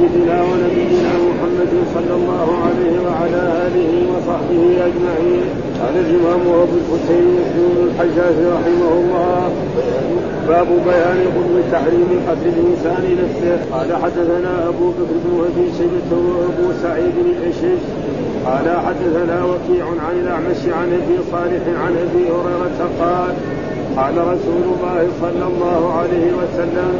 سيدنا ونبينا محمد صلى الله عليه وعلى آله وصحبه أجمعين. قال الإمام أبو الحسين مسلم الحجاج رحمه الله باب بيان حكم تحريم قتل الإنسان نفسه. قال حدثنا أبو بكر بن ابي شيبه وأبو سعيد الاشيش قال حدثنا وكيع عن الأعمش عن أبي صالح عن أبي هريرة قال قال رسول الله صلى الله عليه وسلم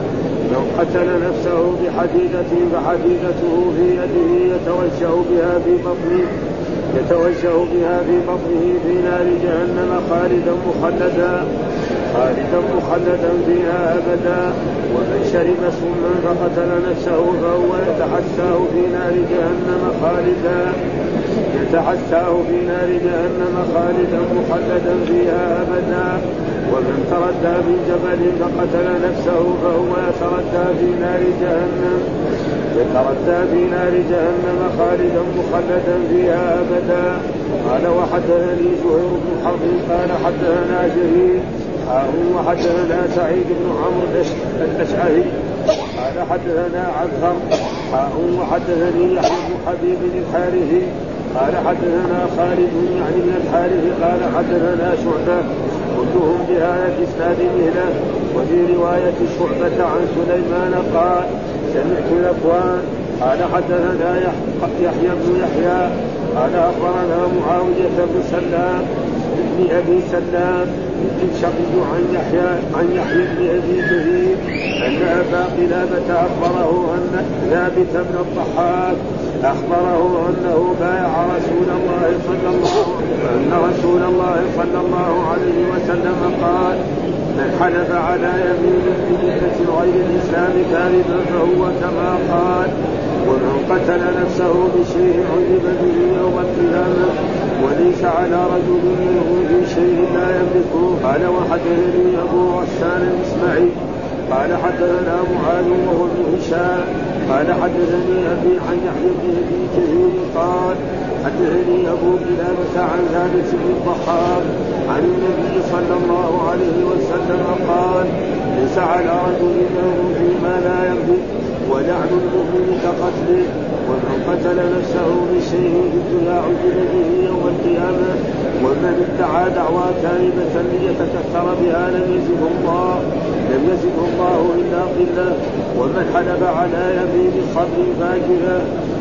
من قتل نفسه بحديدة فحديدته في يده يتوجه بها في بطنه يتوجه بها في بطنه في نار جهنم خالدا مخلدا خالدا مخلدا فيها أبدا ومن شرب سما فقتل نفسه فهو يتحساه في نار جهنم خالدا يتحساه في نار جهنم خالدا مخلدا فيها أبدا. ومن تردى في جبل فقتل نفسه فهو يتردى في نار جهنم. يتردى في نار جهنم خالدا مخلدا فيها أبدا. قال وحدثني زهير بن حرب قال حدثنا شهيد وحدثنا سعيد بن عمرو الأشعري. قال حدثنا عبثر وحدثني يحيى بن حبيب الحارثي. قال حدثنا خالد يعني من الحارث قال حدثنا شعبة. كلهم بهذا الإسناد مهله وفي رواية شعبة عن سليمان قال سمعت الاكوان قال حدثنا يحيى بن يحيى قال أخبرنا معاوية بن سلام بن أبي سلام شقي عن يحيى عن يحيى بن أبي كثير أن أبا قلابة أخبره أن ثابت بن الضحاك أخبره أنه بايع رسول الله صلى الله أن رسول الله صلى الله عليه وسلم قال من حلف على يمين بملة غير الإسلام كاذبا فهو كما قال ومن قتل نفسه بشيء عذب به يوم القيامة وليس على رجل منه في شيء لا يملكه. قال وحدثني أبو غسان الاسماعيلي قال حدثنا معاذ وهو ابن هشام. قال حدثني أبي عن يحيى بن أبي كثير قال حدثني أبو كلابه عن ثابت بن الضحاك عن النبي صلى الله عليه وسلم قال ليس على رجل له فيما لا يملك ولعن المؤمن كقتله ومن قتل نفسه بشيء الدنيا عذب به يوم القيامة ومن ادعى دعوى كاذبه ليتكثر بها لم يزده الله لم يزده الله إلا قلة ومن حلف على يمين الصبر فاجرا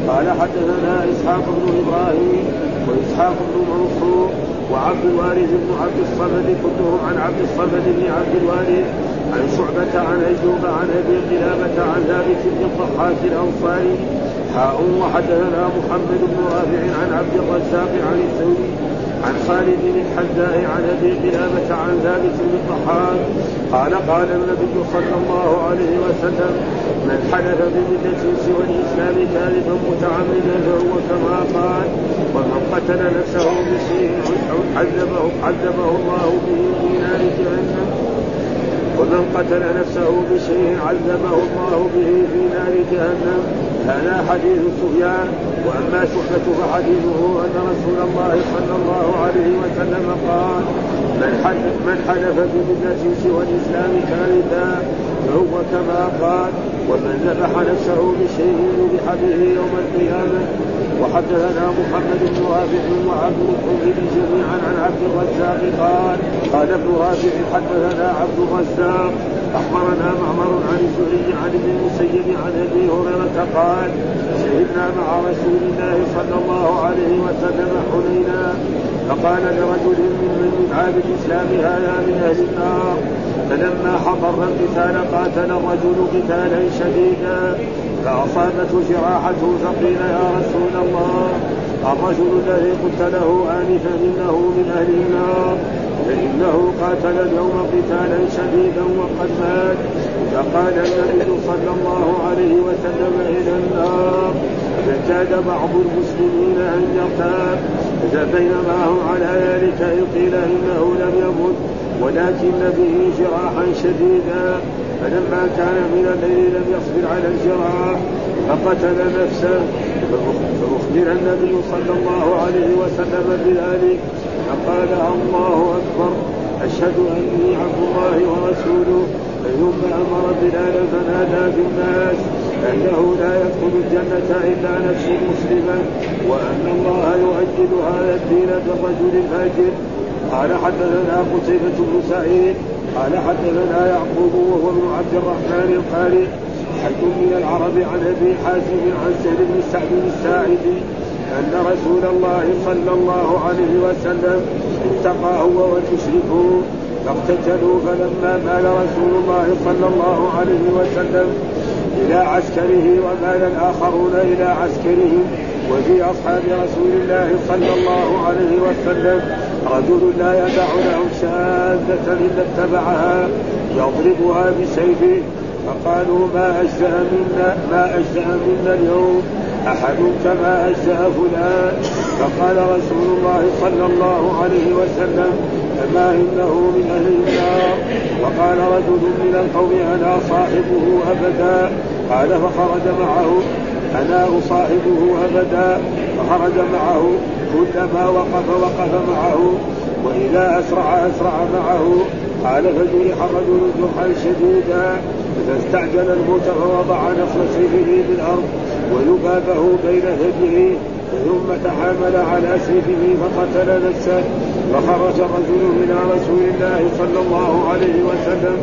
قال حدثنا إسحاق بن إبراهيم وإسحاق بن منصور وعبد الوارث بن عبد الصمد كلهم عن عبد الصمد بن عبد الوارث عن شعبة عن أيوب عن أبي قلابة عن ثابت بن الضحاك الأنصاري حاء وحدثنا محمد بن رافع عن عبد الرزاق عن الثوري عن خالد بن الحذاء عن أبي قلابه عن ثابت بن الضحاك قال قال النبي صلى الله عليه وسلم من حلف بملة سوى الاسلام كاذبا متعمدا فهو كما قال ومن قتل نفسه بشيء عذبه عذبه الله به في نار جهنم. ومن قتل نفسه بشيء عذبه الله به في نار جهنم. هذا حديث سفيان وأما شعبة فحديثه أن رسول الله صلى الله عليه وسلم قال من حلف من حلف بملة سوى الاسلام كاذبا فهو كما قال ومن ذبح نفسه بشيء ذبح به يوم القيامة وحدثنا محمد بن رافع وعبد الحميد جميعا عن عبد الرزاق قال قال ابن رافع حدثنا عبد الرزاق أخبرنا معمر عن الزهري عن ابن المسيب عن أبي هريرة قال شهدنا مع رسول الله صلى الله عليه وسلم حنينا فقال لرجل ممن يدعى بالاسلام هذا من أهل النار. فلما حضر القتال قاتل الرجل قتالا شديدا فأصابته جراحته فقيل يا رسول الله الرجل الذي قلت له آنفا إنه من أهل النار. فإنه قاتل اليوم قتالا شديدا وقد مات. فقال النبي صلى الله عليه وسلم إلى النار. فكاد بعض المسلمين أن يرتاب. فبينما هم على ذلك قيل إنه لم يمت ولكن به جراحا شديدا. فلما كان من الليل لم يصبر على الجراح فقتل نفسه. فأخبر النبي صلى الله عليه وسلم بذلك. فقال الله أكبر أشهد أني عبد الله ورسوله ثم أمر بلالا فنادى في الناس أنه لا يدخل الجنة إلا نفس مسلما وأن الله يؤجل هذا الدين بالرجل الفاجر. قال حدثنا قتيبة بن سعيد قال حدثنا يعقوب وهو ابن عبد الرحمن القاري حج من العرب عن أبي حازم عن سهل بن سعد الساعدي أن رسول الله صلى الله عليه وسلم التقى هو وتشركه فاقتتلوا فلما مال رسول الله صلى الله عليه وسلم إلى عسكره ومال الآخرون إلى عسكرهم وفي أصحاب رسول الله صلى الله عليه وسلم رجل لا يدع له شاذة إلا اتبعها يضربها بسيفه. فقالوا ما أجزأ منا ما أجزأ منا اليوم؟ أحد كما أجزأ فلان. فقال رسول الله صلى الله عليه وسلم أما إنه من أهل النار. وقال رجل من القوم أنا صاحبه أبدا. قال فخرج معه. أنا أصاحبه أبدا. فخرج معه. كلما وقف وقف معه. وإذا أسرع أسرع معه. قال فجرح الرجل جرحا شديدا فاستعجل الموت فوضع نصر سيفه في الأرض ويبابه بين ثديه ثم تحامل على سيفه فقتل نفسه. فخرج الرجل إلى رسول الله صلى الله عليه وسلم.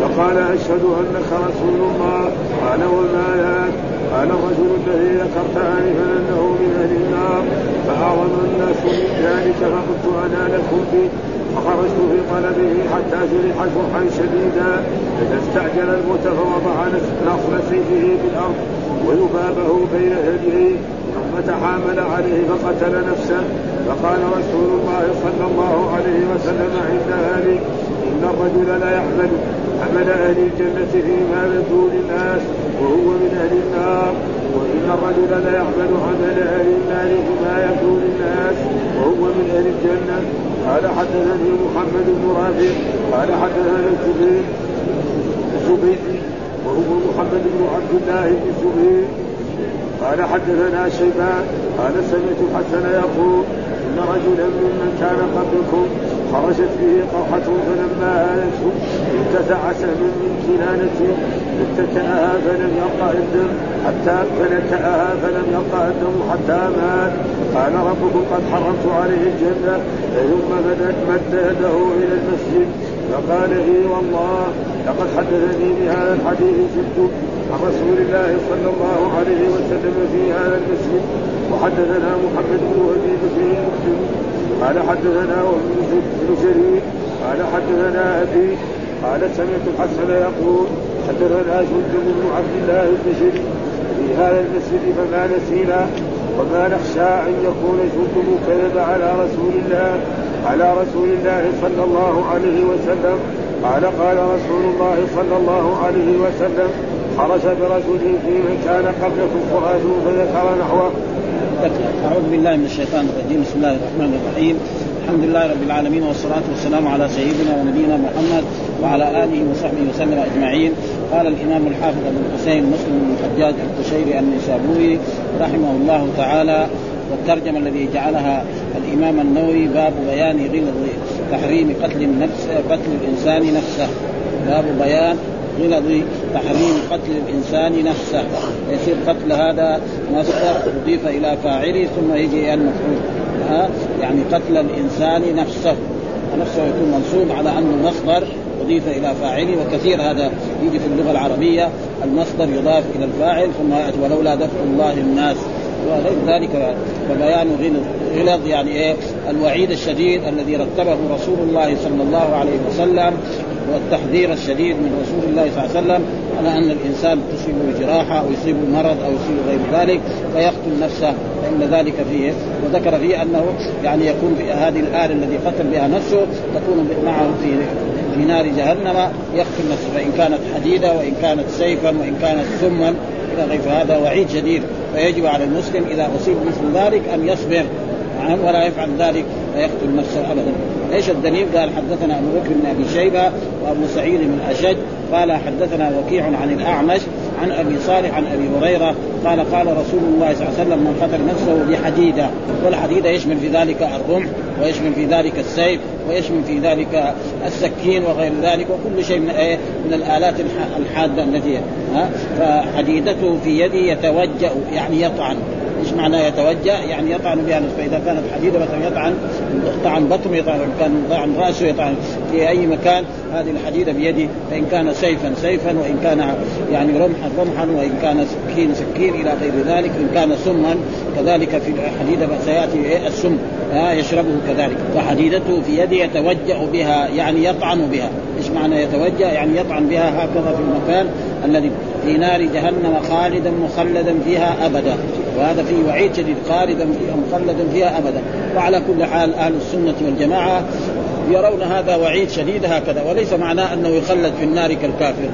فقال أشهد أنك رسول الله. قال وما ذاك قال الرجل الذي ذكرت آنفا أنه من أهل النار فأعظم الناس من ذلك فقلت أنا لكم به. فخرجت في طلبه حتى جرح جرحا شديدا فاستعجل الموت فوضع نصر سيفه في ويبابه بين يديه. ثم تحامل عليه فقتل نفسه. فقال رسول الله صلى الله عليه وسلم عند ذلك إن الرجل لا يعمل عمل أهل الجنة فيما يدعو الناس وهو من أهل النار. وإن الرجل لا يعمل عمل أهل النار فيما يدعو الناس وهو من أهل الجنة. قال حدثني محمد بن رافع قال حدثنا الزبير الزبيدي وهو محمد بن عبد الله بن الزبير. قال حدثنا شيبان قال سمعت الحسن يقول إن رجلا ممن كان قبلكم خرجت به قرحة فلما هانته ابتدع سهم من كنانته اتكأها فلم يلقى الدم حتى فلم يلقى الدم حتى مات. قال ربكم قد حرمت عليه الجنة ثم مد يده إلى المسجد. فقال لي والله لقد حدثني بهذا الحديث جد عن رسول الله صلى الله عليه وسلم في هذا المسجد وحدثنا محمد بن وهبي بن مسلم قال حدثنا بن جرير قال حدثنا أبي قال سمعت الحسن يقول حدثنا جند بن عبد الله البشري في هذا المسجد فما نسينا. وما نخشى أن يكون جند كذب على رسول الله على رسول الله صلى الله عليه وسلم. قال قال رسول الله صلى الله عليه وسلم خرج برجل في من كان قبلكم فؤاد فذكر نحوه. أعوذ بالله من الشيطان الرجيم. بسم الله الرحمن الرحيم. الحمد لله رب العالمين والصلاة والسلام على سيدنا ونبينا محمد وعلى آله وصحبه وسلم أجمعين. قال الإمام الحافظ أبو الحسين مسلم بن الحجاج القشيري النسابوري رحمه الله تعالى والترجمة الذي جعلها الإمام النووي باب بيان غلظ تحريم قتل النفس قتل الإنسان نفسه. باب بيان غلظ تحريم قتل الإنسان نفسه. يصير قتل هذا مصدر أضيف إلى فاعله ثم يجي المفعول. ها يعني قتل الإنسان نفسه. نفسه يكون منصوب على انه مصدر أضيف إلى فاعله وكثير هذا يجي في اللغة العربية. المصدر يضاف إلى الفاعل ثم يأتي ولولا دفع الله الناس. وغير ذلك فبيان غلظ غلظ يعني إيه؟ الوعيد الشديد الذي رتبه رسول الله صلى الله عليه وسلم والتحذير الشديد من رسول الله صلى الله عليه وسلم. على أن الإنسان تصيبه جراحة أو يصيبه مرض أو يصيب غير ذلك فيقتل نفسه. فإن ذلك فيه وذكر فيه أنه يعني يكون في هذه الآلة الذي قتل بها نفسه تكون معه في في نار جهنم يقتل نفسه. فإن كانت حديدة وإن كانت سيفا وإن كانت سما إلى غير فهذا وعيد شديد. فيجب على المسلم إذا أصيب مثل ذلك أن يصبر ولا يفعل ذلك فيقتل نفسه ابدا. إيش الدليل؟ قال حدثنا أبو بكر بن أبي شيبة وأبو سعيد بن اشج قال حدثنا وكيع عن الأعمش عن أبي صالح عن أبي هريرة قال قال رسول الله صلى الله عليه وسلم من قتل نفسه بحديدة. والحديدة يشمل في ذلك؟ الرمح. ويشمل في ذلك السيف. ويشمل في ذلك السكين وغير ذلك. وكل شيء من إيه؟ من الآلات الحادة التي فحديدته في يده يتوجأ يعني يطعن. إيش معنى يتوجأ؟ يعني يطعن بها فإذا كانت حديدة مثلا يطعن يطعن بطنه يطعن كان يطعن رأسه يطعن في أي مكان هذه الحديدة بيده فإن كان سيفا سيفا وإن كان يعني رمحا رمحا وإن كان سكين سكين إلى غير ذلك. ان كان سما كذلك في الحديدة سيأتي إيه؟ السم. ها يشربه كذلك. فحديدته في يده يتوجأ بها يعني يطعن بها. إيش معنى يتوجا يعني يطعن بها هكذا في المكان الذي في نار جهنم خالدا مخلدا فيها أبدا. وهذا فيه وعيد شديد خالدا فيها مخلدا فيها أبدا. وعلى كل حال أهل السنة والجماعة يرون هذا وعيد شديد هكذا. وليس معناه أنه يخلد في النار كالكافر.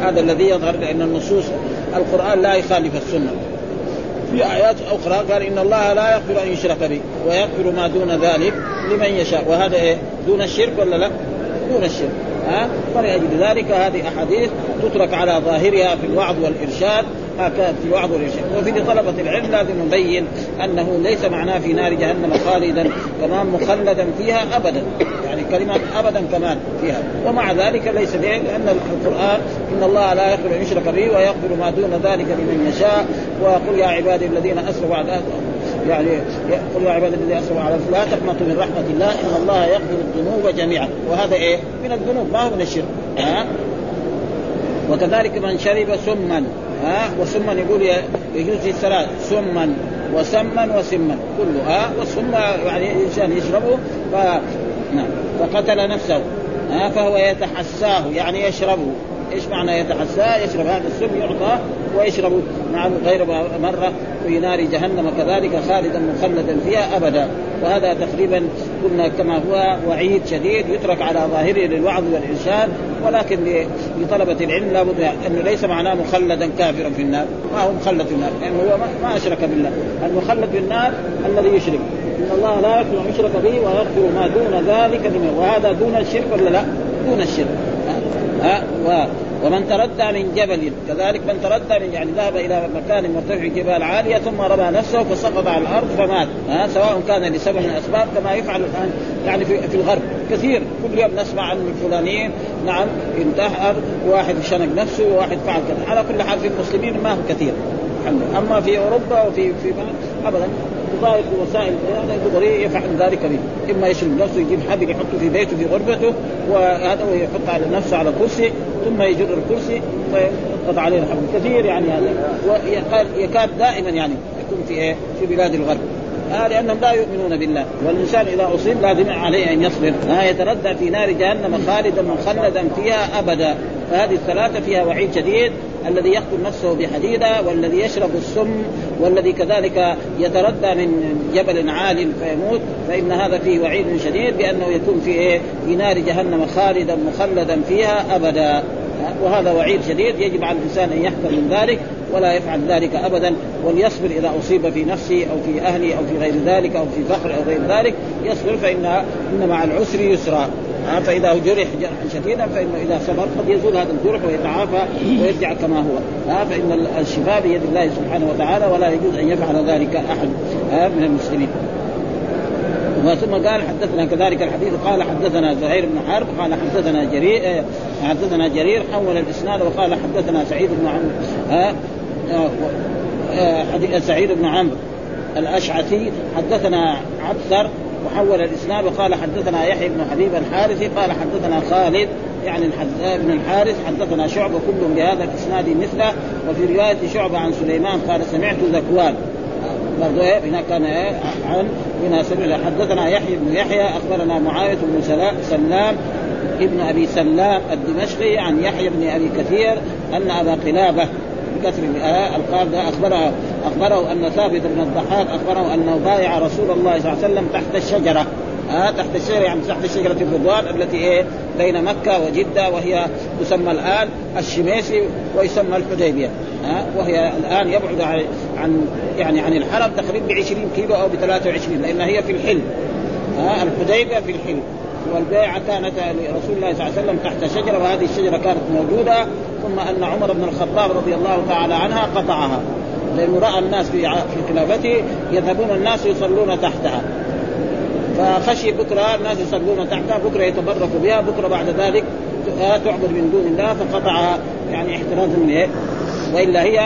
هذا الذي يظهر لأن النصوص القرآن لا يخالف السنة. في آيات أخرى قال إن الله لا يغفر أن يشرك به ويغفر ما دون ذلك لمن يشاء. وهذا إيه؟ دون الشرك ولا لا؟ دون الشرك ها؟ فلأجل ذلك. هذه أحاديث تترك على ظاهرها في الوعظ والإرشاد هكذا في الوعظ والإرشاد. وفي طلبة العلم لازم نبين أنه ليس معناه في نار جهنم خالدا كمان مخلدا فيها أبدا. يعني كلمه أبدا كمان فيها. ومع ذلك ليس ليه لأن القرآن إن الله لا يغفر أن يشرك به ويغفر ما دون ذلك لمن يشاء. وقل يا عبادي الذين اسرفوا على يعني قل يا عبادي الذين اسرفوا على لا تقنطوا من رحمة الله إن الله يغفر الذنوب جميعا. وهذا إيه؟ من الذنوب ما هو من الشرك. ها؟ وكذلك من شرب سما ها؟ وسما يقول يجوز الثلاث سما وسما وسما كله ها؟ والسم يعني الانسان يشربه ف نعم فقتل نفسه ها؟ فهو يتحساه يعني يشربه. إيش معنى يتحساه يشرب هذا السم يعطى ويشرب. معه غير مرة في نار جهنم كذلك خالدا مخلدا فيها أبدا. وهذا تقريبا قلنا كما هو وعيد شديد يترك على ظاهره للوعظ والإرشاد ولكن لطلبة العلم لابد أنه ليس معناه مخلدا كافرا في النار. ما هو مخلد في النار؟ لأنه هو ما أشرك بالله. المخلد في النار الذي يشرك إن الله لا يغفر ان يشرك به ويغفر ما دون ذلك لمن وهذا دون الشرك ولا لا؟ دون الشرك. ها ومن تردى من جبل كذلك من تردى من يعني ذهب إلى مكان مرتفع جبال عالية ثم رمى نفسه فسقط على الأرض فمات ها سواء كان لسبب من الأسباب كما يفعل الآن يعني في, في الغرب. كثير كل يوم نسمع عن الفلانيين نعم انتحر واحد شنق نفسه وواحد فعل كذا. على كل حال في المسلمين ما هو كثير أما في أوروبا وفي في ابدا. تظاهر بوسائل يقدر يفعل ذلك به إما يشرب نفسه يجيب حبل يحطه في بيته في غرفته وهذا ويحط على نفسه على كرسي ثم يجر الكرسي فيقطع عليه الحبل كثير يعني هذا. يكاد دائما يعني يكون في إيه؟ في بلاد الغرب. آه لأنهم لا يؤمنون بالله. والإنسان إذا أصيب لازم عليه أن يصبر. آه يتردى في نار جهنم خالدا مخلدا فيها ابدا. فهذه الثلاثة فيها وعيد شديد. الذي يقتل نفسه بحديدة والذي يشرب السم والذي كذلك يتردى من جبل عال فيموت فإن هذا فيه وعيد شديد بأنه يكون في إيه؟ في نار جهنم خالدا مخلدا فيها أبدا. وهذا وعيد شديد يجب على الإنسان أن يحذر من ذلك ولا يفعل ذلك أبدا وليصبر إذا أصيب في نفسه أو في أهله أو في غير ذلك أو في فخر أو غير ذلك يصبر فإن ان مع العسر يسرا. فإذا جرح جرحا شديدا فانه إذا صبر قد يزول هذا الجرح ويتعافى ويرجع كما هو. فإن الشفاء بيد الله سبحانه وتعالى ولا يجوز أن يفعل ذلك أحد من المسلمين. ثم قال حدثنا كذلك الحديث قال حدثنا زهير بن حرب قال حدثنا جرير آه، حدثنا جرير حول الإسناد وقال حدثنا سعيد بن عمرو آه، سعيد بن عمرو الأشعثي حدثنا عبثر وحول الاسناد وقال حدثنا يحيى بن حبيب الحارثي قال حدثنا خالد يعني بن الحارث حدثنا شعبة كلهم بهذا الإسناد مثله. وفي رواية شعبة عن سليمان قال سمعت ذكوان. برضو إيه هنا كان إيه عن هنا سمع حدثنا يحيى بن يحيى أخبرنا معاوية بن سلام ابن أبي سلام الدمشقي عن يحيى بن أبي كثير أن أبا قلابة بكثر القاب ده أخبره. أخبره أن ثابت بن الضحاك أخبره أنه بايع رسول الله صلى الله عليه وسلم تحت الشجرة. آه تحت الشجرة يعني تحت شجره الرضوان التي إيه؟ بين مكة وجدة وهي تسمى الآن الشميسي ويسمى الحديبية. آه وهي الآن يبعد عن يعني عن الحرم تقريبا ب 20 كيلو أو ب 23 لأن هي في الحلم. آه الحديبية في الحلم. والبيعة كانت لرسول الله صلى الله عليه وسلم تحت شجره وهذه الشجرة كانت موجودة ثم أن عمر بن الخطاب رضي الله تعالى عنها قطعها. لأنه رأى الناس في في خلافته يذهبون الناس يصلون تحتها فخشي بكرة الناس يصلون تحتها بكرة يتبركوا بها بكرة بعد ذلك تعبد من دون الله فقطعها يعني احترازا من إيه؟ وإلا هي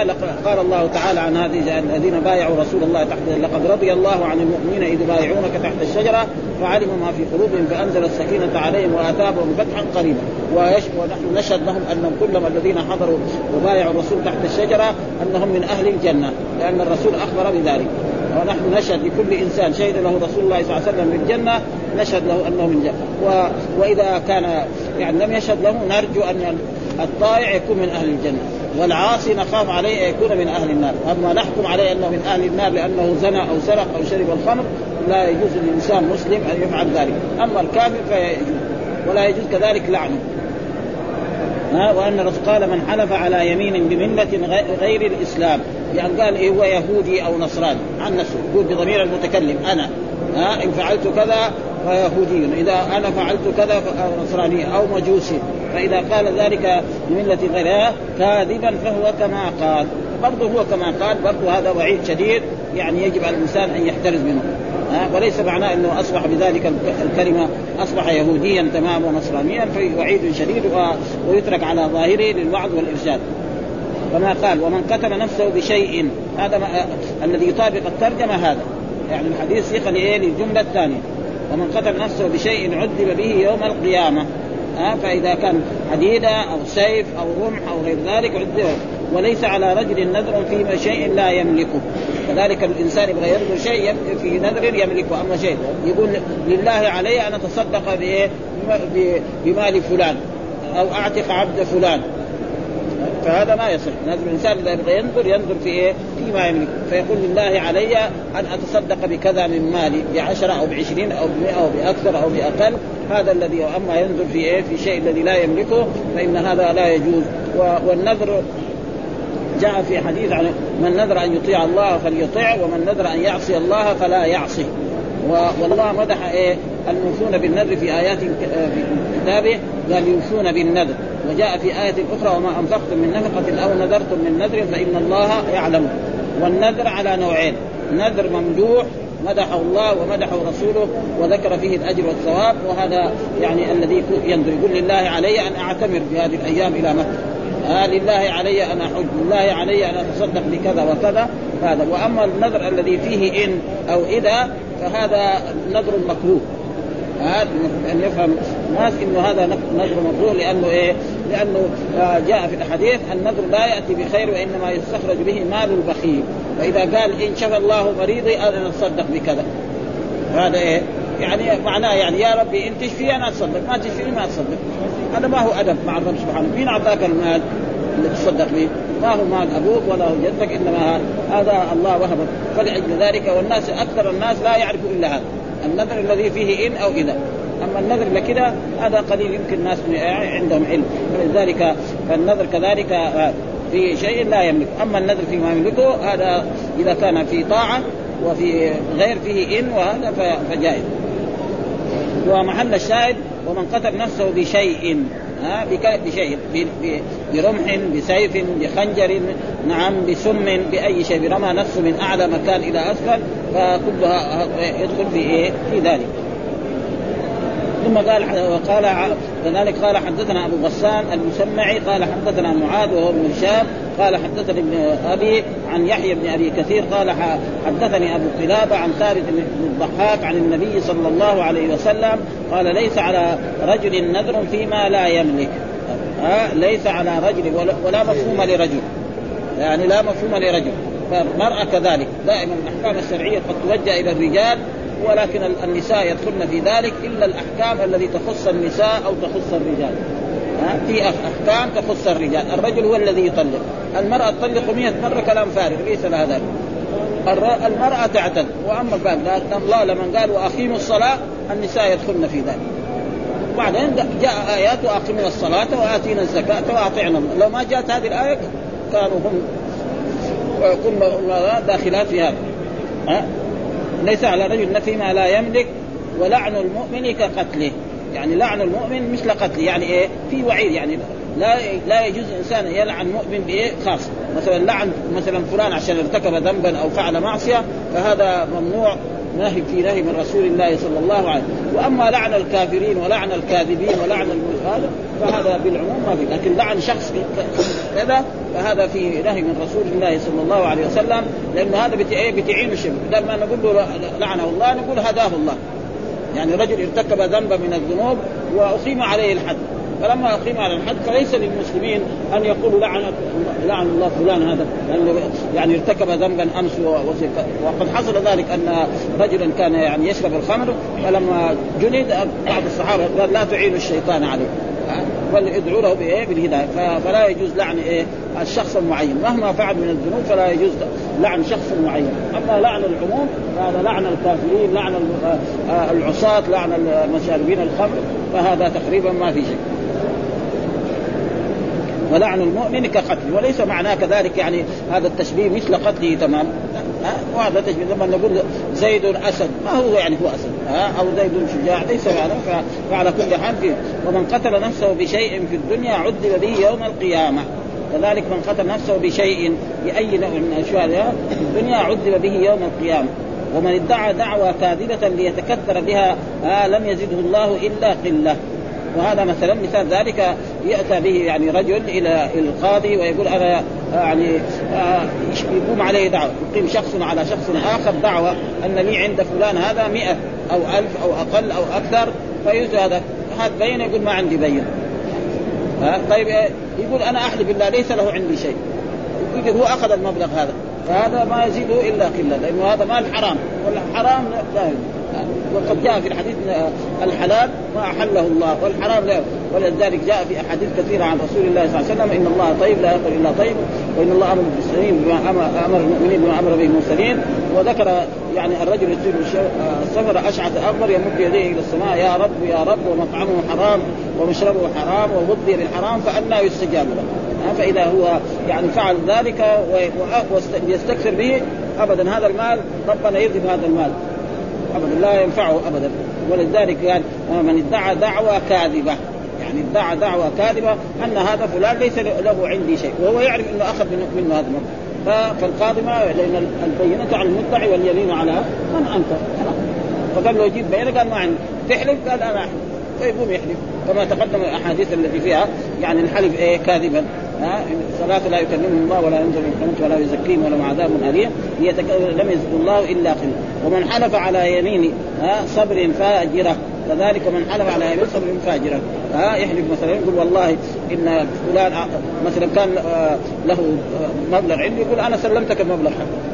قال الله تعالى عن هذه الذين بايعوا رسول الله تحت لقد رضي الله عن المؤمنين إذ بايعونك تحت الشجرة فعلموا ما في قلوبهم فأنزل السكينة عليهم واتابهم فتحا قريبا. ونحن نشهد لهم أنهم كلهم الذين حضروا وبايعوا الرسول تحت الشجرة أنهم من أهل الجنة لأن الرسول أخبر بذلك. ونحن نشهد لكل إنسان شهد له رسول الله صلى الله عليه وسلم بالجنه نشهد له أنه من جنة. و... وإذا كان يعني لم يشهد له نرجو أن الطائع يكون من أهل الجنة. والعاصي نخاف عليه أن يكون من أهل النار. اما نحكم عليه أنه من أهل النار لأنه زنى أو سرق أو شرب الخمر. لا يجوز للإنسان مسلم أن يفعل ذلك. أما الكافر فيجوز ولا يجوز كذلك لعنه. ها؟ وأن قال من حلف على يمين بمله غير الإسلام. يعني قال إيه هو يهودي أو نصراني. عن نفسه. يقول بضمير المتكلم أنا. ها؟ إن فعلت كذا فيهودي إذا أنا فعلت كذا نصراني أو مجوسي. فإذا قال ذلك بمله غيرها كاذبا فهو كما قال. برضه هو كما قال برضه هذا وعيد شديد. يعني يجب على الإنسان أن يحترز منه. وليس معناه إنه أصبح بذلك الكلمة أصبح يهوديا تماما ونصرانيا فوعيد شديد ويترك على ظاهره للوعظ والإرشاد. كما قال ومن قتل نفسه بشيء. هذا الذي يطابق الترجمة هذا. يعني الحديث صيغه لإيه؟ للجملة الثانية. ومن قتل نفسه بشيء عذب به يوم القيامة. ها فإذا كان حديدة أو سيف أو رمح أو غير ذلك عذب وليس على رجل نذر في شيء لا يملكه. كذلك الإنسان يبغى ينذر شيء في نذر يملكه. أما شيء يقول لله علي أن أتصدق بمال فلان أو أعتق عبد فلان. فهذا ما يصح. لازم الإنسان إذا يبغى ينظر ينظر في إيه؟ فيما يملك. فيقول لله علي أن أتصدق بكذا من مالي بعشرة أو بعشرين أو بمئة أو بأكثر أو بأقل. هذا الذي أما ينظر في إيه؟ في شيء الذي لا يملكه فإن هذا لا يجوز. والنذر جاء في حديث عن من نذر أن يطيع الله فليطع ومن نذر أن يعصي الله فلا يعصي. والله مدح إيه؟ الموفون بالنذر في آيات في كتابه قال يوفون بالنذر. وجاء في آية أخرى وما أنفقتم من نفقة أو نذرتم من نذر فإن الله يعلم. والنذر على نوعين. نذر ممدوح مدحه الله ومدحه رسوله وذكر فيه الأجر والثواب وهذا يعني الذي ينذر. يقول لله علي أن أعتمر في هذه الأيام إلى مكة. آه لله علي أن أحج لله علي أن أتصدق بكذا وكذا هذا. وأما النذر الذي فيه إن أو إذا فهذا نذر مكروه. هذا أن يفهم الناس انه هذا نذر مكروه لأنه إيه؟ لأنه آه، جاء في الحديث النذر لا يأتي بخير وإنما يستخرج به مال البخيل. فاذا قال إن شفى الله مريضي أنا أتصدق بكذا. هذا إيه؟ يعني معناه يعني يا ربي إن تشفي أنا أتصدق ما تشفي ما أتصدق. هذا ما هو أدب مع الرب سبحانه. مين أعطاك المال اللي تصدق به؟ ما هو مال أبوك ولا هو جدك إنما هذا الله وهبك. فلأجل ذلك والناس أكثر الناس لا يعرفوا إلا هذا. النذر الذي فيه إن أو إذا. أما النذر لكذا هذا قليل يمكن الناس عندهم علم ولذلك فالنذر كذلك في شيء لا يملك أما النذر فيما يملكه هذا إذا كان في طاعة وفي غير فيه إن وهذا فجائز ومحل الشاهد ومن قتل نفسه بشيء ها بشيء برمح بسيف بخنجر نعم بسم بأي شيء برمى نفسه من أعلى مكان إلى أسفل فكلها يدخل في إيه؟ في ذلك. ثم قال وقال كذلك قال حدثنا أبو غسان المسمعي قال حدثنا معاذ وهو ابن هشام قال حدثني ابن أبي عن يحيى بن أبي كثير قال حدثني أبو قلابة عن ثابت بن الضحاك عن النبي صلى الله عليه وسلم قال ليس على رجل نذر فيما لا يملك. ها؟ ليس على رجل ولا, ولا مفهوم لرجل. يعني لا مفهوم لرجل. فالمرأة كذلك. دائما الأحكام الشرعية قد توجه إلى الرجال ولكن النساء يدخلن في ذلك إلا الأحكام التي تخص النساء أو تخص الرجال. في أحكام تخص الرجال. الرجل هو الذي يطلق. المرأة تطلق مئة مرة كلام فارغ ليس لها ذلك. المرأة تعتد وأما بعد الله لمن قال وأقيموا الصلاة النساء يدخلن في ذلك. وبعدين جاء آيات وأقيموا الصلاة وآتينا الزكاة وأطعنا لو ما جاءت هذه الآية كانوا هم كنا داخلات في هذا. ليس على رجل فيما لا يملك ولعن المؤمن كقتله. يعني لعن المؤمن مثل قتله. يعني إيه؟ في وعيد. يعني لا لا يجوز الانسان يلعن مؤمن بإيه؟ خاص. مثلا لعن مثلا فلان عشان ارتكب ذنبا أو فعل معصية فهذا ممنوع. نهي في نهي من رسول الله صلى الله عليه وسلم. وأما لعن الكافرين ولعن الكاذبين ولعن هذا فهذا بالعموم ما في. لكن لعن شخص كذا فهذا في نهي من رسول الله صلى الله عليه وسلم. لأنه هذا بتعين الشرك. لما نقول له لعنه الله نقول هداه الله. يعني رجل ارتكب ذنبا من الذنوب واقيم عليه الحد. فلما أقيم على الحد فليس للمسلمين أن يقولوا لعن لعن الله فلان هذا يعني ارتكب ذنبا أمس وقد حصل ذلك أن رجلا كان يعني يشرب الخمر فلما جلد بعض الصحابة قال لا تعينوا الشيطان عليه بل ادعوا له بإيه؟ بالهداية. فلا يجوز لعن إيه؟ الشخص المعين. مهما فعل من الذنوب فلا يجوز لعن شخص معين. أما لعن العموم فهذا لعن الكافرين لعن العصاة لعن المشاربين الخمر فهذا تقريبا ما في شيء. ولعن المؤمن كقتل. وليس معناه كذلك يعني هذا التشبيه مثل قتله تمام؟ وهذا تشبيه. لما نقول زيد اسد ما هو يعني هو أسد؟ ها؟ أو زيد شجاع ليس معناه. فعلى كل حال فيه ومن قتل نفسه بشيء في الدنيا عذب به يوم القيامة. كذلك من قتل نفسه بشيء بأي نوع من اشياء في الدنيا عذب به يوم القيامة. ومن ادعى دعوى كاذبة ليتكثر بها آه لم يزده الله إلا قلة. وهذا مثلا مثال ذلك يأتى به يعني رجل إلى القاضي ويقول أنا يعني آه، يقوم عليه دعوة يقيم شخص على شخص آخر دعوة أن لي عند فلان هذا مئة أو ألف أو أقل أو أكثر فيجوز هذا. هذا بين يقول ما عندي بين. طيب يقول أنا أحلف بالله ليس له عندي شيء. يقول هو أخذ المبلغ هذا فهذا ما يزيده إلا قلة لأنه هذا مال حرام. والحرام لا وقد جاء في الحديث الحلال ما أحله الله والحرام لا ولذلك جاء في أحاديث كثيرة عن رسول الله صلى الله عليه وسلم إن الله طيب لا يقبل إلا طيب وإن الله أمر بالمسلمين بما أمر المؤمنين بما أمر به المرسلين. وذكر يعني الرجل يصير السفر أشعث اكبر يمد يديه إلى السماء يا رب يا رب ومطعمه حرام ومشربه حرام وغذي بالحرام فأنى يستجاب له. فإذا هو يعني فعل ذلك ويستكثر به ابدا هذا المال ربنا يذهب هذا المال. ابدا لا ينفعه ابدا. ولذلك قال من ادعى دعوى كاذبة. يعني ادعى دعوى كاذبة أن هذا فلان ليس له عندي شيء. وهو يعرف إنه أخذ منه هذا فالقاضي ما لأن البينة على المدعي واليمين على من أنت. فقال له يجيب بينه قال ما عندي. تحلف؟ قال أنا أحلف. فيقوم يحلف. كما تقدم الأحاديث التي فيها يعني الحلف إيه؟ كاذبا. صلاة لا يكلمهم الله ولا ينزل من ولا يزكيهم ولهم عذاب أليم. لم يزد الله إلا خير ومن حلف على يمين صبر فاجرة. كذلك من حلف على يمين صبر فاجرة. ها يحلف مثلا يقول والله إن فلان مثلا كان آه، له آه، مبلغ عندي يقول أنا سلمتك المبلغ حقك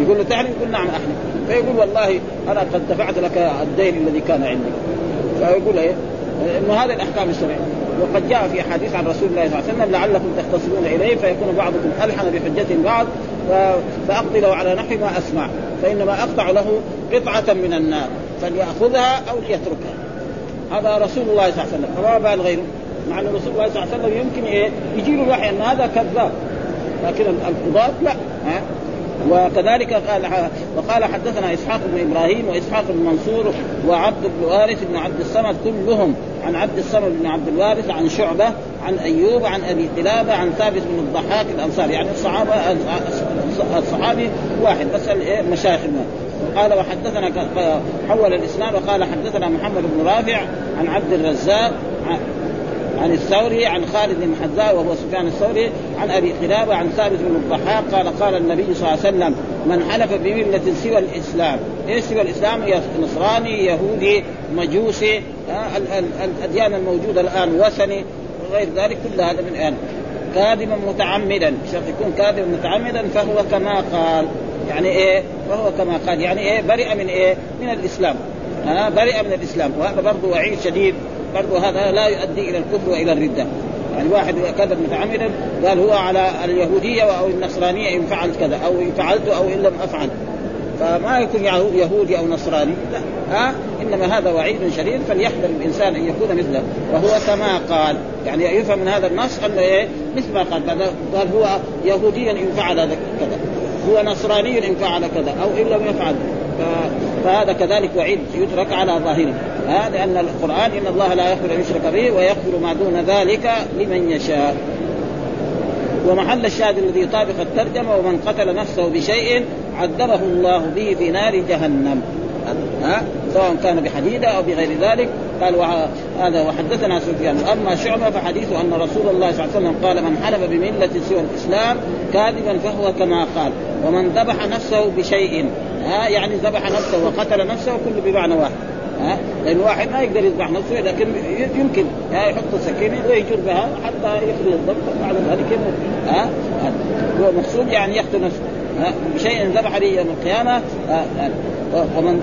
يقول له تعرف؟ يقول نعم أحلف. فيقول والله أنا قد دفعت لك الدين الذي كان عندي. فيقول إيه؟ إنه هذه الأحكام الشرعية. وقد جاء في احاديث عن رسول الله صلى الله عليه وسلم لعلكم تختصرون إليه فيكون بعضكم ألحن بحجة بعض فاقضي له على نحو ما أسمع. فإنما أقطع له قطعة من النار فليأخذها أو ليتركها. هذا رسول الله صلى الله عليه وسلم. فما بال غيره. مع أن رسول الله صلى الله عليه وسلم يمكن إيه؟ يجي له الوحي أن هذا كذاب. لكن القضاة لا. ها؟ وكذلك قال وقال حدثنا إسحاق بن إبراهيم وإسحاق بن منصور وعبد بن وارث بن عبد الصمد كلهم عن عبد الصمد بن عبد الوارث عن شعبة عن أيوب عن أبي قلابة عن ثابت بن الضحاك الأنصاري. يعني الصحابه الصحابي واحد بس المشايخ قال وحدثنا حول الاسناد وقال حدثنا محمد بن رافع عن عبد الرزاق عن الثوري عن خالد بن حذاء وهو سفيان الثوري عن أبي قلابة عن ثابت بن الضحاك قال قال النبي صلى الله عليه وسلم من حلف بملة سوى الإسلام. إيش سوى الإسلام؟ نصراني يهودي مجوسي الأديان الموجودة الآن وثني وغير ذلك كل هذا من الان كاذبا متعمدا. شرط يكون كاذبا متعمدا فهو كما قال. يعني إيه؟ فهو كما قال. يعني إيه؟ برئ من إيه؟ من الإسلام. ها برئ من الإسلام. وهذا برضه وعيد شديد. برضو هذا لا يؤدي إلى الكفر وإلى الردة. يعني واحد كذب متعمدا قال هو على اليهودية أو النصرانية إن فعلت كذا أو إن فعلت أو إن لم أفعل. فما يكون يهودي أو نصراني لا. ها؟ إنما هذا وعيد شديد فليحذر الإنسان أن يكون مثله. وهو كما قال يعني يفهم من هذا النص أنه إيه؟ مثل ما قال قال هو يهوديا إن فعل كذا هو نصراني إن فعل كذا أو إن لم يفعل. فهذا كذلك وعيد يترك على ظاهره. ها لأن القرآن إن الله لا يغفر أن يشرك به ويغفر ما دون ذلك لمن يشاء. ومحل الشاهد الذي يطابق الترجمة ومن قتل نفسه بشيء عذبه الله به في نار جهنم. ها؟ سواء كان بحديدة أو بغير ذلك. قال هذا وحدثنا سفيان. أما شعبة فحديثه أن رسول الله صلى الله عليه وسلم قال من حلف بملة سوى الإسلام كاذبا فهو كما قال. ومن ذبح نفسه بشيء ها يعني ذبح نفسه وقتل نفسه كله بمعنى واحد. ها لأن واحد ما يقدر يذبح نفسه لكن يمكن. يعني يحط سكينة ويجر بها حتى يقضي الذبح بعد ذلك يموت. ها هو مقصود يعني يقتل نفسه. بشيء ذبح به يوم القيامة ومن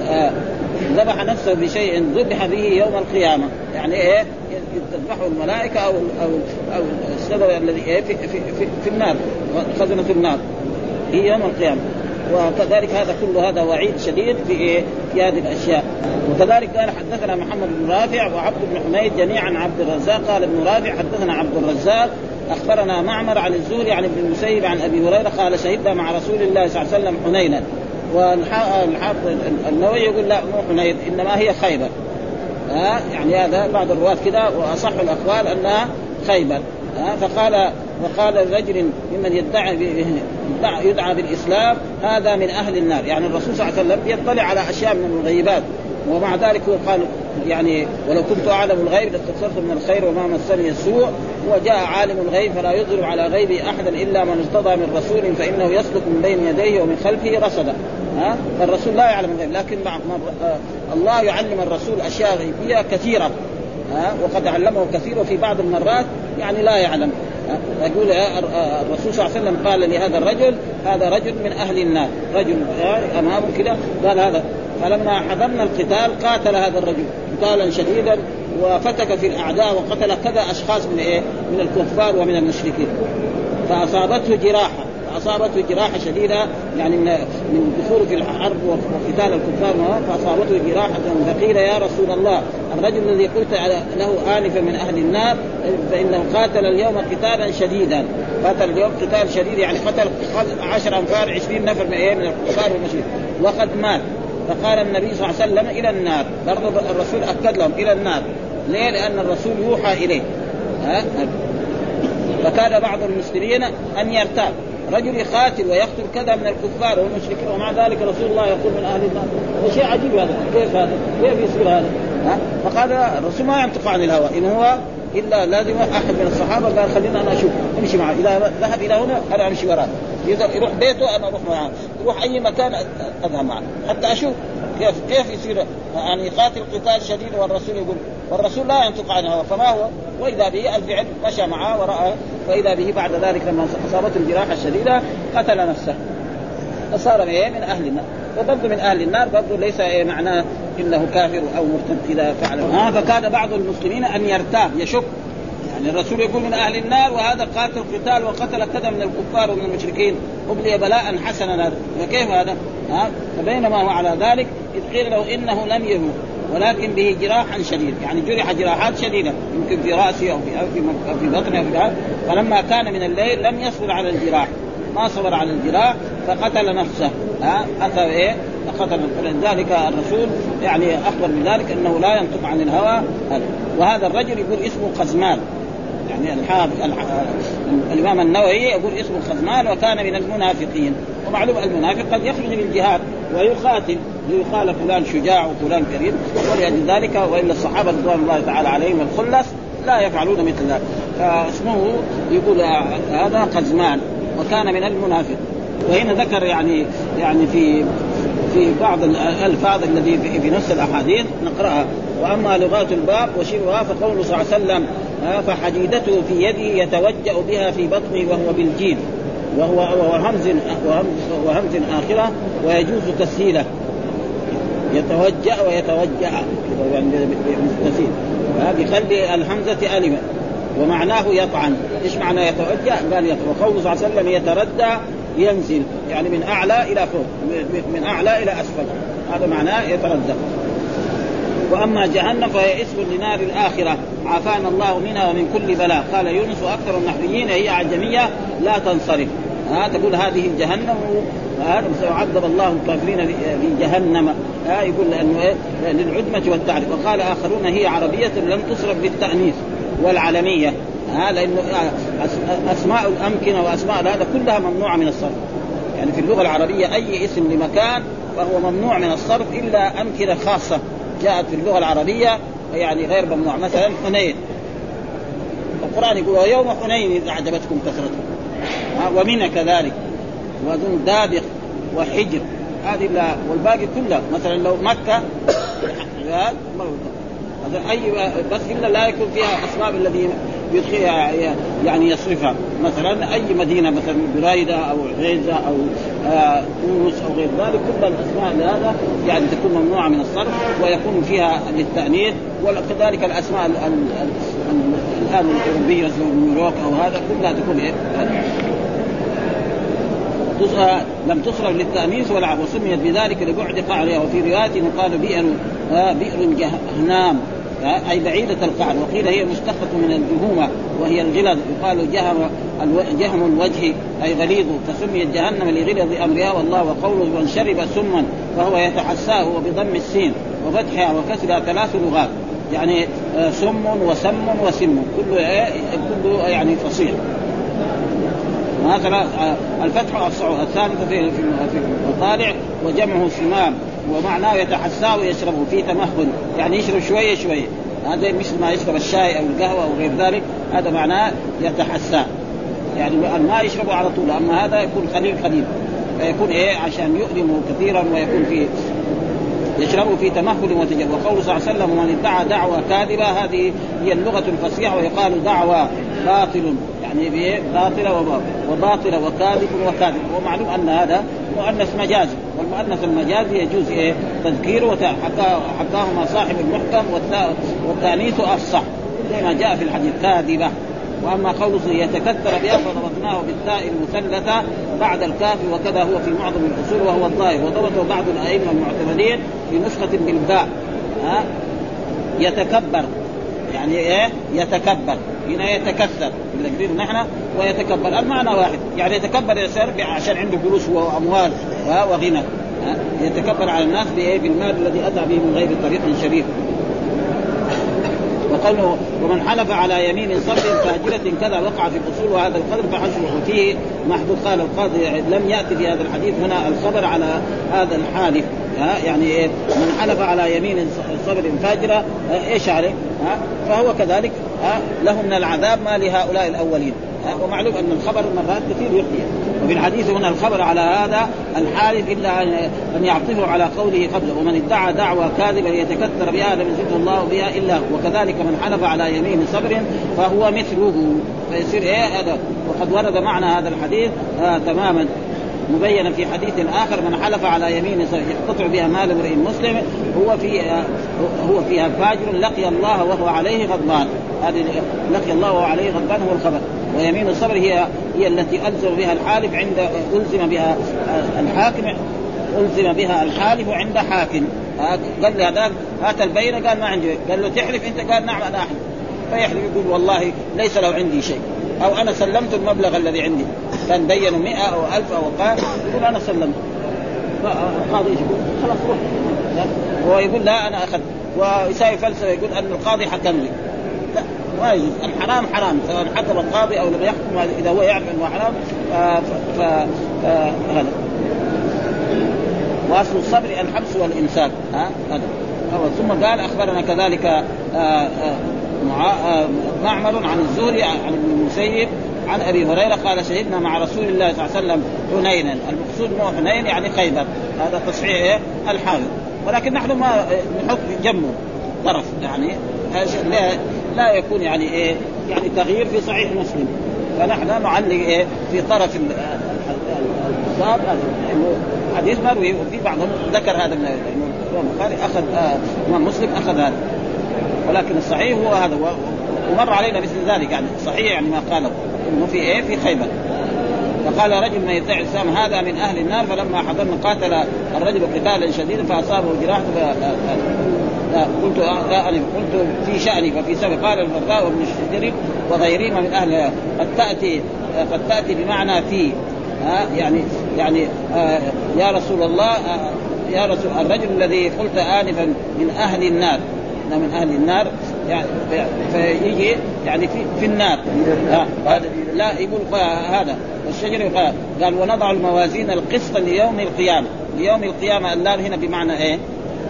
ذبح نفسه بشيء ذبح به يوم القيامة. يعني إيه؟ تذبحه الملائكة أو أو أو السبب الذي إيه؟ في, في, في, في النار خزنة النار. هي يوم القيامة. وكذلك هذا كل هذا وعيد شديد في إيه؟ في هذه الأشياء. وكذلك قال حدثنا محمد بن رافع وعبد بن حميد جميعا عبد الرزاق. قال ابن رافع حدثنا عبد الرزاق أخبرنا معمر عن الزهري عن ابن المسيب عن أبي هريرة قال شهدنا مع رسول الله صلى الله عليه وسلم حنينا. والحافظ النووي يقول لا مو حنين إنما هي خيبر. ها يعني هذا بعض الرواة كذا وأصح الأقوال أنها خيبر. ها فقال وقال رجل ممن يدعي يدعى بالإسلام هذا من أهل النار. يعني الرسول صلى الله عليه وسلم يطلع على أشياء من الغيبات. ومع ذلك هو قال يعني ولو كنت أعلم الغيب لاستكثرت من الخير وما مسني السوء. وجاء عالم الغيب فلا يظهر على غيبه أحدا إلا من ارتضى من رسول فإنه يسلك من بين يديه ومن خلفه رصدا. ها؟ فالرسول لا يعلم الغيب. لكن آه، الله يعلم الرسول أشياء غيبية كثيرة. ها؟ وقد علمه كثير وفي بعض المرات يعني لا يعلم. يقول آه، الرسول صلى الله عليه وسلم قال لهذا الرجل هذا رجل من أهل النار. رجل أمامه كذا قال هذا. فلما حضرنا القتال قاتل هذا الرجل قتالا شديدا وفتك في الأعداء وقتل كذا أشخاص من إيه؟ من الكفار ومن المشركين. فأصابته جراحة. فاصابته جراحه شديدة يعني من من دخول في الحرب وقتال الكفار فأصابته جراحة فقيل يا رسول الله الرجل الذي قلت له انفا من أهل النار فإنه قاتل اليوم قتالا شديدا. قاتل اليوم قتال شديد يعني قتل 10 أنفار 20 نفر من من الكفار والمشركين. وقد مات. فقال النبي صلى الله عليه وسلم إلى النار. برضه الرسول أكد لهم إلى النار. ليه؟ لأن الرسول يوحى إليه. ها؟ فكان بعض المسلمين أن يرتاب. رجل يقاتل ويقتل كذا من الكفار والمشركين ومع ذلك رسول الله يقول من أهل النار شيء عجيب هذا كيف هذا؟ كيف يصير هذا؟ ها؟ فقال الرسول ما ينطق عن الهوى إن هو إلا لازم أحد من الصحابة قال خلينا أنا أشوف امشي معه إذا ذهب إلى هنا أنا أمشي وراه يروح بيته أنا أروح معه يروح أي مكان أذهب معه حتى أشوف كيف كيف يصير يعني يقاتل قتال شديد والرسول يقول والرسول لا ينطق عن الهوى فما هو؟ وإذا به الفعل مشى معه ورأى واذا به بعد ذلك لما أصابته الجراحة الشديدة قتل نفسه. فصار إيه؟ من أهل النار. وبرضه من أهل النار برضه ليس إيه معناه إنه كافر أو مرتد إذا فعل آه فكان بعض المسلمين أن يرتاب يشك. يعني الرسول يقول من أهل النار وهذا قاتل قتال وقتل كذا من الكفار ومن المشركين. أبلي بلاء حسنا. هذا فكيف هذا؟ ها؟ فبينما هو على ذلك إذ قيل له إنه لم يموت ولكن به جراح شديد. يعني جرح جراحات شديدة يمكن في رأسه أو في أو في بطنه أو في فلما كان من الليل لم يصبر على الجراح. ما صبر على الجراح فقتل نفسه. ها؟ اتى إيه؟ فقتل فلذلك الرسول يعني أخبر بذلك أنه لا ينطق عن الهوى وهذا الرجل يقول اسمه قزمان. يعني الحافظ الإمام النووي يقول اسمه خزمان وكان من المنافقين. ومعلوم المنافق قد يخرج من الجهاد ويقاتل ليقال فلان شجاع وفلان كريم. ولأجل ذلك وإلا الصحابة رضوان الله تعالى عليهم الخلص لا يفعلون مثل ذلك. فاسمه يقول هذا قزمان وكان من المنافق. وهنا ذكر يعني يعني في في بعض الألفاظ الذي في نفس الأحاديث نقرأها. وأما لغات الباب وشبهها فقوله صلى الله عليه وسلم فحديدته في يده يتوجأ بها في بطنه وهو بالجيل وهو وهمز وهمز آخرة ويجوز تسهيله. يتوجأ ويتوجأ. بخلي الهمزة ألفا ومعناه يطعن. إيش معنى يتوجأ؟ قال يطعن. وقوله صلى الله عليه وسلم يتردى ينزل. يعني من أعلى إلى فوق. من أعلى إلى أسفل. هذا معناه يتردى. وأما جهنم فهي اسم لنار الآخرة. عافانا الله منها ومن كل بلاء. قال يونس وأكثر النحويين هي اعجميه لا تنصرف. ها تقول هذه جهنم هذا سيعذب الله الكافرين في جهنم. ها يقول لأنه إيه؟ للعدمه والتعريف. وقال آخرون هي عربية لم تصرف بالتأنيث والعلميه ها لأنه أسماء الأمكنة وأسماء هذا كلها ممنوعة من الصرف. يعني في اللغة العربية أي اسم لمكان فهو ممنوع من الصرف إلا أمكنة خاصة جاءت في اللغة العربية يعني غير ممنوع. مثلا حنين. القرآن يقول ويوم حنين إذا أعجبتكم كثرتكم. ومنى كذلك. وذو دابق وحجر. هذه لا والباقي كله. مثلا لو مكة أي بس إلا لا يكون فيها أسباب الذي يعني يصرفها. مثلا أي مدينة مثلا برايده أو عزيزة أو آه تونس أو غير ذلك كل الأسماء هذا يعني تكون ممنوعة من الصرف ويكون فيها للتأنيث وكذلك الأسماء الآن الأوروبية نيويورك أو هذا كلها تكون إيه؟ لم تصرف للتأنيث والعب وسميت بذلك لبعد قعرها وفي رواية يقال بئر آه بئر جهنام أي بعيدة القعر وقيل هي مشتقة من الجهومة وهي الغلظ. يقال جهم جهم الوجه أي غليظ. فسميت جهنم لغلظ أمرها والله وقوله من شرب سما فهو يتحساه وبضم السين وفتحها وكسرها ثلاث لغات. يعني آه، سم وسم وسم. كله آه، كله يعني فصيح. آه، الفتح الثالثة في في المطالع وجمعه سمام ومعناه يتحساه ويشربه في تمهل يعني يشرب شوية شوية. هذا مثل ما يشرب الشاي أو القهوة أو غير ذلك هذا معناه يتحساه. يعني الماء يشربه على طول أما هذا يكون قليل قليل فيكون إيه؟ عشان يؤلمه كثيرا ويكون في يشربه في تمهل وتجرب وقوله صلى الله عليه وسلم ومن ادعى دعوة كاذبة هذه هي اللغة الفصيحة ويقال دعوة باطل. يعني باطلة وباطلة وكاذب وكاذب. ومعلوم أن هذا مؤنث مجازي والمؤنث المجازي يجوز إيه؟ تذكيره حكاهما صاحب المحكم والتانيث افصح زي ما جاء في الحديث. كاذبة. وأما قوله يتكثر بها فضبطناه بالتاء المثلثة بعد الكاف وكذا هو في معظم الأصول وهو الظاهر. وضبطه بعض الأئمة المعتمدين في نسخة بالباء. ها؟ يتكبر. يعني إيه؟ يتكبر. هنا يتكثر. بالتكبير نحن ويتكبر. المعنى واحد. يعني يتكبر الانسان عشان عنده فلوس وأموال وغنى. يتكبر على الناس بالمال الذي اتى به من غير طريق شريف. وقوله ومن حلف على يمين صبر فاجرة كذا وقع في الاصول وهذا القدر فحسبه فيه محدود قال القاضي لم يأتي في هذا الحديث. هنا الخبر على هذا الحالف. ها؟ يعني إيه؟ من حلف على يمين صبر فاجرة إيش عليه؟ فهو كذلك ها له من العذاب ما لهؤلاء الأولين. ومعلوم أن الخبر مرات كثير يحيي وفي الحديث هنا الخبر على هذا الحالف إلا ان يعطفه على قوله قبله ومن ادعى دعوى كاذبة ليتكثر بها لم يزده الله بها إلا وكذلك من حلف على يمين صبر فهو مثله. فيصير إيه هذا؟ وقد ورد معنى هذا الحديث آه تماما. مبينا في حديث آخر من حلف على يمين يقطع بها مال امرئ مسلم هو في هو فيها فاجر لقي الله وهو عليه غضبان. هذه لقي الله وهو عليه غضبان هو الخبر. ويمين الصبر هي هي التي ألزم بها الحالف عند ألزم بها الحاكم ألزم بها الحالف عند حاكم. قال له هذاك هات البينة قال ما عندي. قال له تحلف أنت؟ قال نعم أنا أحلف. فيحلف يقول والله ليس له عندي شيء. أو أنا سلمت المبلغ الذي عندي. كان بينوا 100 أو 1000 أو قال يقول أنا سلمت. القاضي يقول خلاص روح. هو يقول لا أنا أخذت. ويساوي فلسفة يقول أن القاضي حكم لي. لا ما يجوز. الحرام حرام سواء حكم القاضي أو لم يحكم. إذا هو يعرف أنه حرام فهذا واصل الصبر الحبس والامساك ها؟ هذا. ثم قال أخبرنا كذلك آآ آآ معمر عن الزهري عن ابن المسيب عن أبي هريرة. قال شهدنا مع رسول الله صلى الله عليه وسلم حنينا. المقصود مو حنين يعني خيبر. هذا تصحيح الحاضر ولكن نحن ما نحط جنبه طرف يعني لا, لا يكون يعني إيه يعني تغيير في صحيح مسلم. فنحن نعلق إيه في طرف انه حديث مروي وفي بعضهم ذكر هذا من البخاري أخذ آه مسلم أخذ هذا. ولكن الصحيح هو هذا ومر علينا مثل ذلك يعني صحيح يعني ما قاله. إنه في إيه؟ في خيبر. فقال رجل من يدعي الإسلام هذا من أهل النار. فلما حضرنا قاتل الرجل قتالا شديدا فأصابه جراح قلت لا أنا قلت في شأني ففي سبب. قال البراء بن الشجري وغيرهما من أهل قد تأتي قد تأتي بمعنى في ها يعني يعني آه يا رسول الله آه يا رسول الرجل الذي قلت آنفا من أهل النار. من أهل النار يعني فيجي يعني في, في النار. لا يقول هذا. والشجر قال قال ونضع الموازين القسط ليوم القيامة. ليوم القيامة اللام هنا بمعنى إيه؟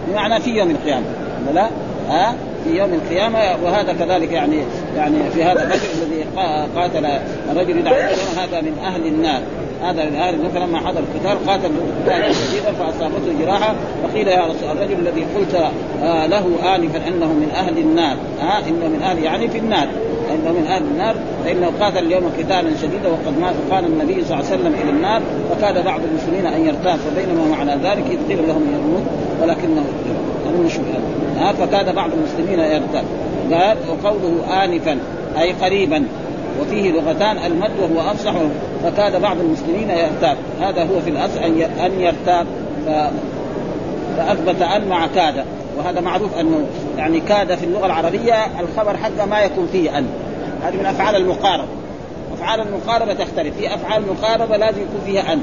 بمعنى في يوم القيامة. لا؟ ها؟ في يوم القيامة وهذا كذلك يعني يعني في هذا الرجل الذي قاتل يدعى هذا من أهل النار. هذا أهل النار فلما حضر القتال قاتل قتالا شديدا فأصابته جراحة فقيل يا رسول الرجل الذي قلت آه له انفا إنه من أهل النار. آه إنه من أهل يعني في النار. إنه من أهل النار. فإنه قاتل اليوم قتالا شديدا وقد مات قال النبي صلى الله عليه وسلم إلى النار فكاد بعض المسلمين أن يرتاب فبينما معنى ذلك إذ قيل لهم يموت ولكنه نشوف هذا فكاد بعض المسلمين يرتاب. قال وقوله انفا أي قريبا. وفيه لغتان المد وهو أفصح فكاد بعض المسلمين يرتاب هذا هو في الأصل أن يرتاب ف... فأثبت أن مع كاد وهذا معروف أنه يعني كاد في اللغة العربية الخبر حقه ما يكون فيه أن. هذه من أفعال المقاربة. أفعال المقاربة تختلف. في أفعال المقاربه لازم يكون فيها أن.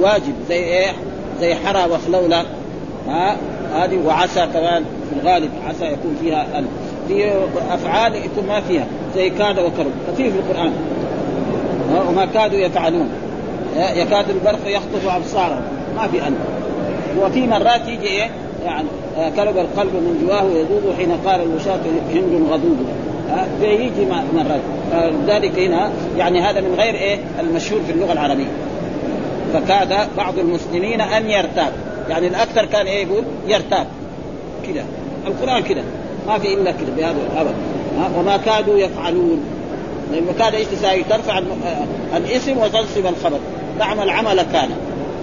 واجب. زي إيه؟ زي حرى وخلولة. ها؟ هذه وعسى كمان في الغالب عسى يكون فيها أن. في أفعال يكون ما فيها. زي كاد وكرب. كثير في القرآن. وما كادوا يفعلون. يكاد البرق يخطف أبصارهم. ما في ان وفي مرات يجي إيه؟ يعني كلب القلب من جواه يذوب حين قال الوشاة هند غضوب. فيجي مرات. ذلك هنا يعني هذا من غير إيه؟ المشهور في اللغة العربية. فكاد بعض المسلمين أن يرتاب. يعني الأكثر كان إيه يقول؟ يرتاب. كذا القرآن كذا ما في إلا كذا بهذا الابد وما كادوا يفعلون. لأنه كاد إيش تساوي؟ ترفع الاسم وتنصب الخبر. تعمل عمل كان.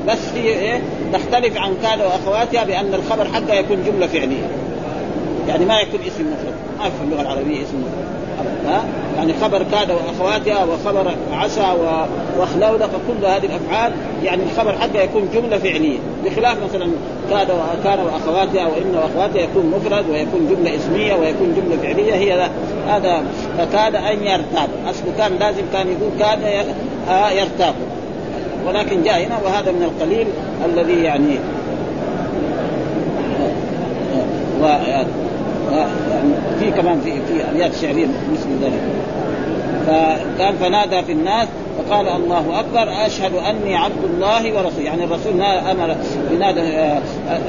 بس هي إيه؟ تختلف عن كاد وأخواتها بأن الخبر حقها يكون جملة فعلية. يعني ما يكون اسم مفرد. ما في اللغة العربية اسم مفرد. ها؟ يعني خبر كاد وأخواتها وخبر عسى وخلولة فكل هذه الأفعال يعني الخبر حقها يكون جملة فعلية بخلاف مثلا كاد وكان وأخواتها وإن وأخواتها يكون مفرد ويكون جملة اسمية ويكون جملة فعلية هي هذا فكاد أن يرتاب اصله كان لازم كان يقول كاد يرتاب. ولكن جاء هنا وهذا من القليل الذي يعني و يعني في كمان في في ابيات شعرية مثل ذلك. فقال فنادى في الناس فقال الله أكبر أشهد أني عبد الله ورسوله يعني الرسول أمر بنادى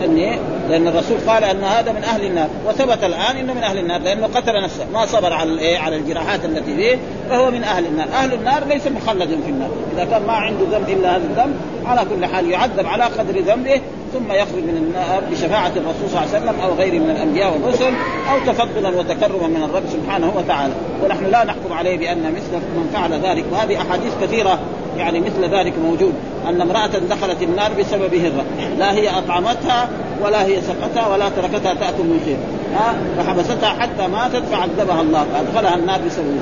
أني لأن الرسول قال أن هذا من أهل النار. وثبت الآن إنه من أهل النار لأنه قتل نفسه. ما صبر على الإيه؟ على الجراحات التي فيه فهو من أهل النار، أهل النار ليس مخلدا في النار، إذا كان ما عنده ذنب إلا هذا الذنب على كل حال يعذب على قدر ذنبه ثم يخرج من النار بشفاعة الرسول صلى الله عليه وسلم أو غيره من الأنبياء والرسل أو تفضلا وتكرما من الرب سبحانه وتعالى. ونحن لا نحكم عليه بأن مثل من فعل ذلك وهذه أحاديث كثيرة يعني مثل ذلك موجود أن امرأة دخلت النار بسبب هرة. لا هي أطعمتها ولا هي سقتها ولا تركتها تأكل من خير ها؟ فحبستها حتى ماتت فعذبها الله فأدخلها النار بسبب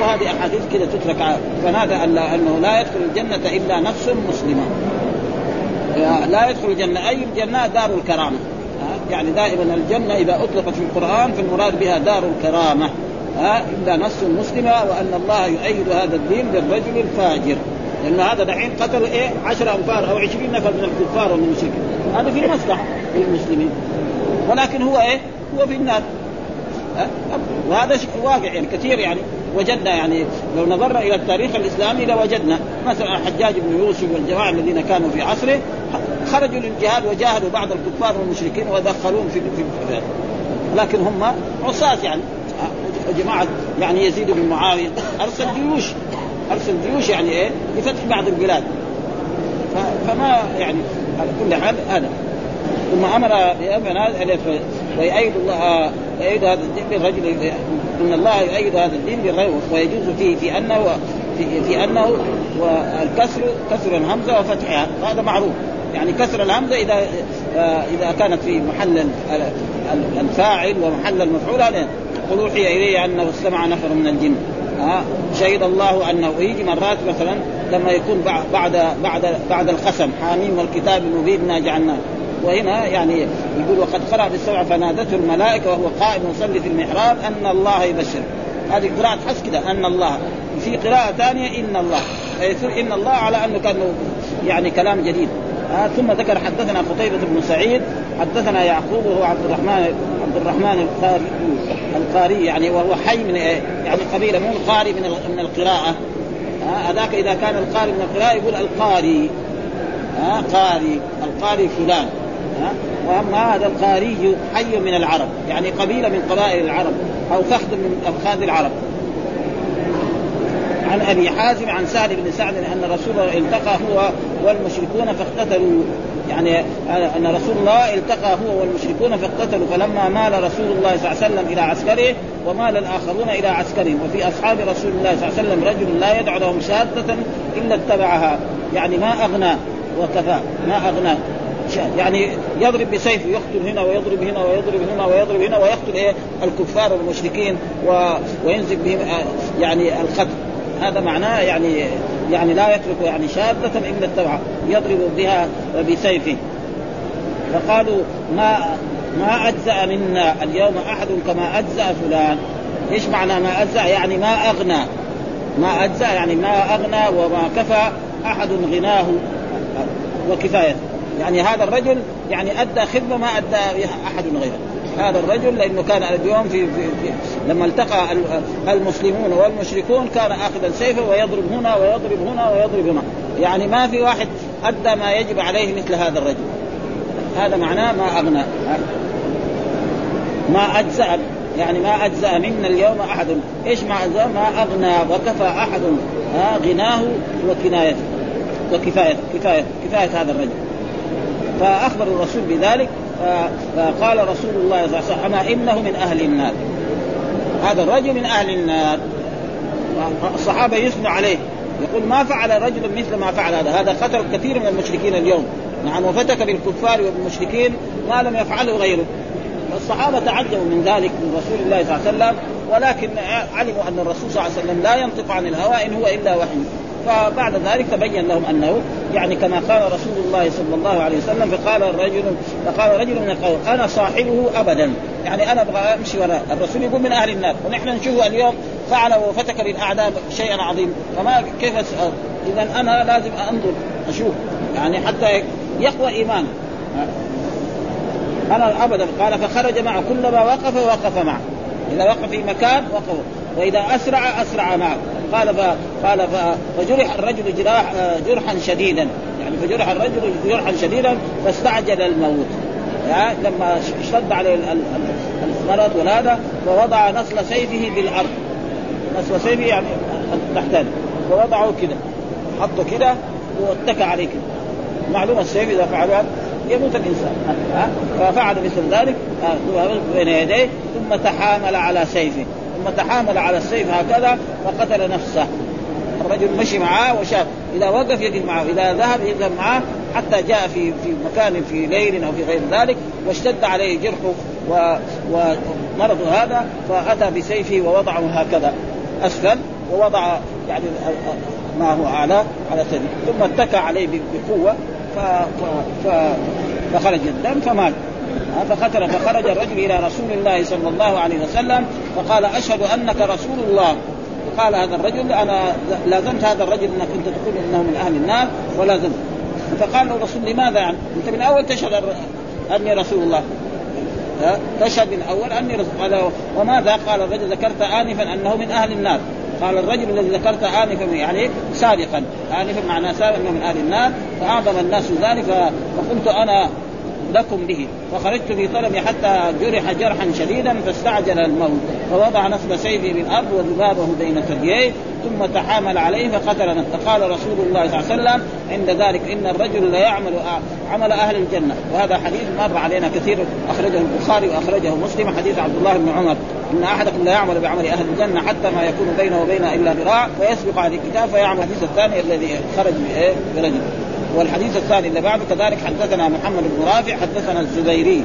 وهذه أحاديث كذا تترك فنادى أنه لا يدخل الجنة إلا نفس مسلمة. لا يدخل الجنة. أي الجنة؟ دار الكرامة. يعني دائما الجنة إذا أطلقت في القرآن فالمراد بها دار الكرامة. ها؟ إلا نص مسلمة وأن الله يؤيد هذا الدين بالرجل الفاجر. لأن هذا دحين قتل إيه؟ 10 أنفار أو 20 نفر من الكفار ومن المشركين هذا في مصلحة للمسلمين. ولكن هو إيه؟ هو في النار. وهذا واقع يعني كثير يعني. وجدنا يعني لو نظرنا إلى التاريخ الإسلامي لوجدنا. مثلا الحجاج بن يوسف والجماعة الذين كانوا في عصره خرجوا للجهاد وجاهدوا بعض الكفار والمشركين ودخلوهم في في لكن هم عصاة يعني. جماعة يعني يزيد بن معاوية. أرسل جيوش. أرسل جيوش يعني إيه؟ لفتح بعض البلاد. فما يعني على كل حال هذا ثم أمر بامر ويؤيد الله يؤيد هذا الدين بالرجل إن الله يؤيد هذا الدين بالرجل ويجوز فيه في انه في, في أنه والكسر كسر الهمزة وفتحها هذا معروف. يعني كسر الهمزة اذا إذا كانت في محل الفاعل ومحل المفعول هذا. قل أوحي إلي أنه استمع نفر من الجن. ها شهد الله أنه يجي مرات مثلا لما يكون بعد بعد بعد القسم. حاميم والكتاب المبين ما جعلناه. وهنا يعني يقول وقد قرأ بالسبع فنادته الملائكة وهو قائم يصلي في المحراب أن الله يبشر. هذه قراءة حس كده أن الله. في قراءة ثانية إن الله. إن الله على أنه كان يعني كلام جديد. آه ثم ذكر حدثنا قتيبة بن سعيد حدثنا يعقوب وهو عبد الرحمن عبد الرحمن القاري القاري يعني وهو حي من إيه؟ يعني قبيلة مو القاري من من القراءة. هذاك آه إذا كان القاري من القراءة يقول القاري. آه قاري. القاري فلان. وأما هذا القاري حي من العرب يعني قبيلة من قبائل العرب أو فخذ من افخاذ العرب. عن أبي حازم عن سعد بن سعد أن رسول التقى هو والمشركون فاقتتلوا. يعني أن رسول الله التقى هو والمشركون فاقتتلوا فلما مال رسول الله صلى الله عليه وسلم إلى عسكره ومال الآخرون إلى عسكرهم. وفي أصحاب رسول الله صلى الله عليه وسلم رجل لا يدع لهم شاده إلا اتبعها. يعني ما أغنى وكفى ما أغنى. يعني يضرب بسيفه يقتل هنا ويضرب هنا ويضرب هنا ويضرب هنا ويقتل إيه؟ الكفار والمشركين و... وينزل بهم يعني القتل. هذا معناه يعني يعني لا يترك يعني شاذة إلا اتبعها يضرب بها بسيفه. فقالوا ما ما أجزأ منا اليوم أحد كما أجزأ فلان. إيش معنى ما أجزأ؟ يعني ما أغنى. ما أجزأ يعني ما أغنى وما كفى أحد غناه. وكفايته يعني هذا الرجل يعني أدى خدمة ما أدى أحد غيره. هذا الرجل لأنه كان اليوم في, في, في لما التقى المسلمون والمشركون كان آخذا سيفه ويضرب هنا ويضرب هنا ويضرب هنا. يعني ما في واحد أدى ما يجب عليه مثل هذا الرجل. هذا معناه ما أغنى. ما أجزأ يعني ما أجزأ منا اليوم أحد. إيش ما أجزأ؟ ما أغنى وكفى أحد. غناه وكنايته. وكفايته كفايه كفاية هذا الرجل. فأخبر الرسول بذلك فقال رسول الله صلى الله عليه وسلم أما إنه من أهل النار. هذا الرجل من أهل النار. الصحابة يثنوا عليه. يقول ما فعل رجل مثل ما فعل هذا؟ هذا قتل كثير من المشركين اليوم. نعم وفتك بالكفار وبالمشركين ما لم يفعله غيره. الصحابة تعجبوا من ذلك من رسول الله صلى الله عليه وسلم ولكن علموا أن الرسول صلى الله عليه وسلم لا ينطق عن الهوى إن هو إلا وحي. فبعد ذلك تبين لهم أنه يعني كما قال رسول الله صلى الله عليه وسلم فقال الرجل فقال رجل من القوم أنا صاحبه ابدا. يعني أنا أبغى أمشي وراء. الرسول يقول من أهل النار ونحن نشوفه اليوم فعل وفتك بالاعداء شيئا عظيما. فما كيف اذا أنا لازم أنظر أشوف. يعني حتى يقوى ايمانه أنا ابدا. قال فخرج معه. كلما وقف وقف معه. إذا وقف في مكان وقف. وإذا أسرع أسرع معه. قال ف... قال ف... فجرح الرجل جراح جرحا شديدا. يعني فجرح الرجل جرحا شديدا فاستعجل الموت. يعني لما اشتد عليه المرض وهذا فوضع نصل سيفه بالأرض. نصل سيفه يعني تحت فوضعه كده. حطه كده واتكى عليه كده. معلومة السيف إذا فعل يموت الإنسان. ففعل مثل ذلك بين يديه ثم تحامل على سيفه. ثم تحامل على السيف هكذا فقتل نفسه. الرجل مشي معاه وشاف إذا وقف يقف معه إذا ذهب يذهب معه حتى جاء في في مكان في ليل أو في غير ذلك واشتد عليه جرحه و ومرض هذا فأتى بسيفه ووضعه هكذا. أسفل ووضع يعني ما هو أعلى على سيفه ثم اتكى عليه بقوة ف... ف... فخرج الدم فمات. فقتل فخرج الرجل إلى رسول الله صلى الله عليه وسلم فقال أشهد أنك رسول الله. قال هذا الرجل أنا لازمت هذا الرجل أنك كنت تقول إنه من أهل النار ولازمت فقال له الرسول لماذا يعني؟ أنت من اول تشهد أني رسول الله. تشهد من اول أني رسول قال وماذا؟ قال الرجل ذكرت انفا أنه من أهل النار. قال الرجل الذي ذكرت انفا يعني سابقا. انفا معناه سابقا أنه من أهل النار. فأعظم الناس ذلك فقلت أنا لكم به. فخرجت في طلبي حتى جرح جرحا شديدا فاستعجل الموت. فوضع نصب سيفي بالأرض وذبابه بين ثدييه ثم تحامل عليه فقتل. نفسه قال رسول الله صلى الله عليه وسلم عند ذلك إن الرجل لا يعمل عمل أهل الجنة. وهذا حديث مر علينا كثير أخرجه البخاري وأخرجه مسلم حديث عبد الله بن عمر. إن أحدكم لا يعمل بعمل أهل الجنة حتى ما يكون بينه وبينها إلا ذراع فيسبق عليه الكتاب فيعمل. الحديث الثاني الذي خرج برجل. والحديث الثاني اللي بعده كذلك حدثنا محمد بن رافع حدثنا الزبيري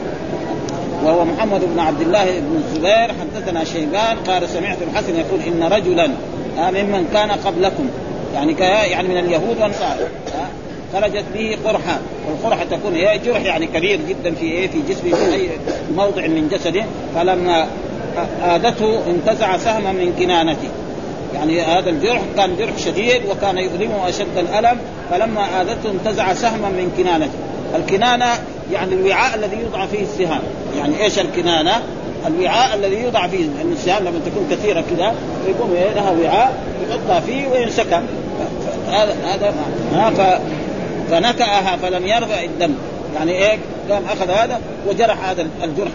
وهو محمد بن عبد الله بن الزبير حدثنا شيبان قال سمعت الحسن يقول إن رجلا ممن كان قبلكم يعني يعني من اليهود والنصارى خرجت به قرحة والقرحة تكون هي جرح يعني كبير جدا في إيه في جسمه في أي موضع من جسده فلما آدته انتزع سهما من كنانته. يعني هذا الجرح كان جرح شديد وكان يؤلمه أشد الألم فلما اذته انتزع سهما من كنانته. الكنانة يعني الوعاء الذي يوضع فيه السهام. يعني إيش الكنانة؟ الوعاء الذي يوضع فيه لأن السهام لما تكون كثيرة كذا يقوم لها وعاء يحطها فيه وينسكب هذا هذا فنكأها فلم يرفع الدم. يعني إيه؟ قام أخذ هذا وجرح هذا الجرح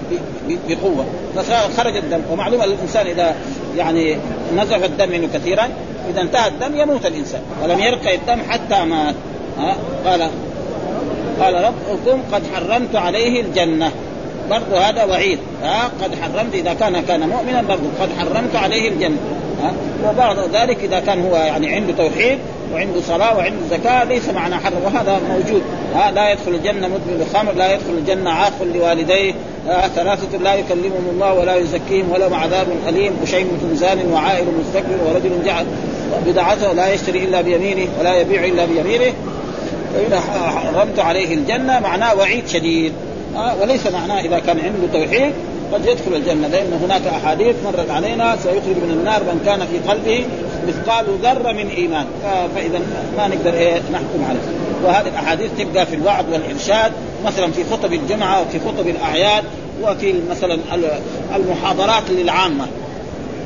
بقوة. فخرج الدم. ومعلوم الإنسان إذا يعني نزف الدم منه كثيرا. إذا انتهى الدم يموت الإنسان. ولم يرقى الدم حتى مات. ها؟ قال. قال ربكم قد حرمت عليه الجنة. برضه هذا وعيد. ها؟ قد حرمت إذا كان كان مؤمنا برضه قد حرمت عليه الجنة. وبعد ذلك إذا كان هو يعني عنده توحيد وعنده صلاة وعنده زكاة ليس معنى حرم وهذا موجود. ها لا يدخل الجنة مدمن الخمر لا يدخل الجنة عاق لوالديه. ثلاثة لا يكلمهم الله ولا يزكيهم ولهم عذاب أليم. وشيمة زان وعائل مستكبر ورجل جعل بدعته لا يشتري إلا بيمينه ولا يبيع إلا بيمينه. فإذا حرمت عليه الجنة معناه وعيد شديد. وليس معناه إذا كان عنده توحيد قد يدخل الجنة لأن هناك أحاديث مرت علينا سيخرج من النار من كان في قلبه مثقال ذرة من إيمان. فإذا ما نقدر إيه نحكم عليه. وهذه الأحاديث تبقى في الوعظ والإرشاد مثلا في خطب الجمعة وفي خطب الأعياد وفي مثلا المحاضرات للعامة.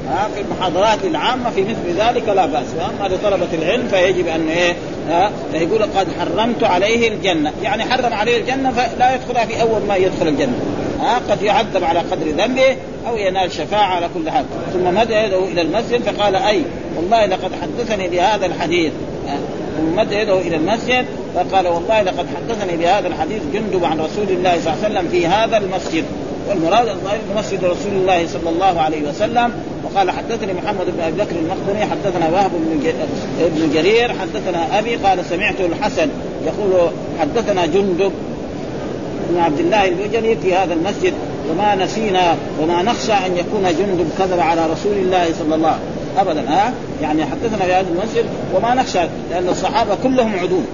ها في المحاضرات العامه في مثل ذلك لا بأس. وأما لطلبة العلم فيجب أن إيه ها فيقول قد حرمت عليه الجنة. يعني حرم عليه الجنة فلا يدخلها في أول ما يدخل الجنة. ها قد يعذب على قدر ذنبه أو ينال شفاعة على كل حال. ثم مد يده إلى المسجد فقال أي والله لقد حدثني بهذا الحديث. ثم مد يده إلى المسجد فقال والله لقد حدثني بهذا الحديث جندب عن رسول الله صلى الله عليه وسلم في هذا المسجد. والمراد مسجد رسول الله صلى الله عليه وسلم. وقال حدثني محمد بن أبي بكر المقدمي حدثنا وهب بن جرير حدثنا أبي قال سمعت الحسن يقول حدثنا جندب بن عبد الله البجلي في هذا المسجد. وما نسينا وما نخشى أن يكون جندب كذب على رسول الله صلى الله ابدا ها؟ يعني حدثنا في هذا المسجد وما نخشى لأن الصحابة كلهم عدول.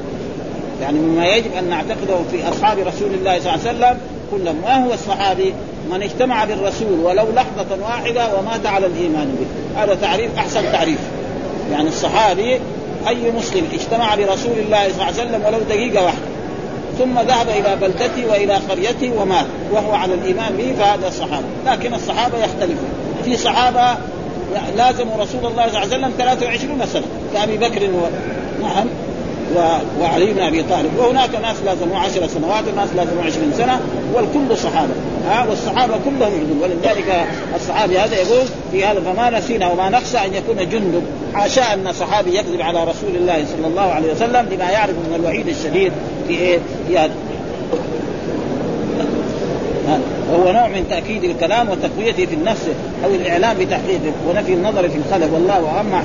يعني مما يجب أن نعتقده في أصحاب رسول الله صلى الله عليه وسلم كلهم ما هو الصحابي من اجتمع بالرسول ولو لحظة واحدة ومات على الإيمان به. هذا تعريف أحسن تعريف. يعني الصحابي أي مسلم اجتمع برسول الله صلى الله عليه وسلم ولو دقيقة واحدة ثم ذهب إلى بلدته وإلى قريته ومات وهو على الإيمان به فهذا الصحابة. لكن الصحابة يختلفون. في صحابة لازموا رسول الله صلى الله عليه وسلم 23 سنة كأبي بكر و... نعم. وعلي بن أبي طالب. وهناك ناس لازموا عشر سنوات وناس لازموا عشرين سنة والكل صحابة. ها والصحابة كلهم عدول ولذلك الصحابي هذا يقول في هذا فما نسينا وما نخشى أن يكون جندب حاشا أن صحابي يكذب على رسول الله صلى الله عليه وسلم لما يعرف من الوعيد الشديد في إيه؟ في هذا. وهو نوع من تأكيد الكلام وتقويته في النفس أو الإعلام بتحقيقه ونفي النظر في الخلق. والله وأما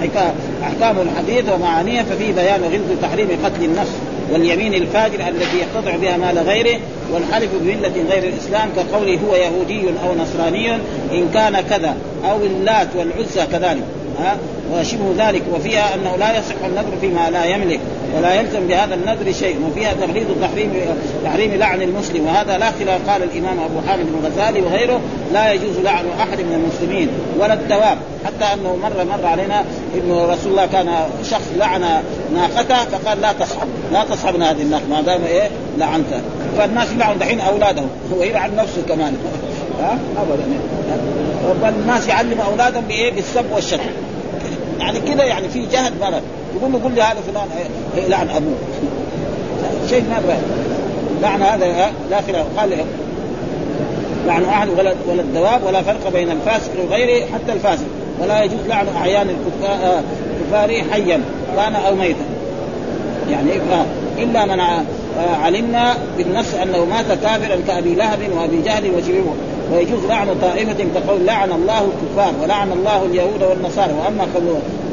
أحكام الحديث ومعانيه ففي بيان غلظ تحريم قتل النفس واليمين الفاجر التي يقتطع بها مال غيره والحلف بملة غير الإسلام كقوله هو يهودي أو نصراني إن كان كذا أو اللات والعزى كذلك. ها؟ وشبه ذلك. وفيها أنه لا يصح النذر فيما لا يملك. ولا يلزم بهذا النذر شيء وفيها تغليظ تحريم تحريم لعن المسلم وهذا لا خلاف قال الإمام أبو حامد الغزالي وغيره لا يجوز لعن أحد من المسلمين ولا الدواب. حتى أنه مره مر علينا انه رسول الله كان شخص لعن ناقته فقال لا تصحب لا تصحبنا هذه الناقة ما دام إيه لعنته فالناس يلعن دحين أولادهم هو يلعن نفسه كمان. ها؟ ابدا. الناس يعلم أولادهم بإيه؟ بالسب والشتم. يعني كذا يعني في جهل مرض. يقول له قل لي هذا فلان. لعن أبوه. شيء ما لعن هذا لا خلاف. قال لعن احد ولا ولا الدواب ولا فرق بين الفاسق وغيره حتى الفاسق. ولا يجوز لعن أعيان الكفار حيا كان أو ميتا. يعني إلا من علمنا بالنفس أنه مات كافرا كأبي لهب وأبي جهل وشبهه ويجوز لعن طائفة كقول لعن الله الكفار ولعن الله اليهود والنصارى. وأما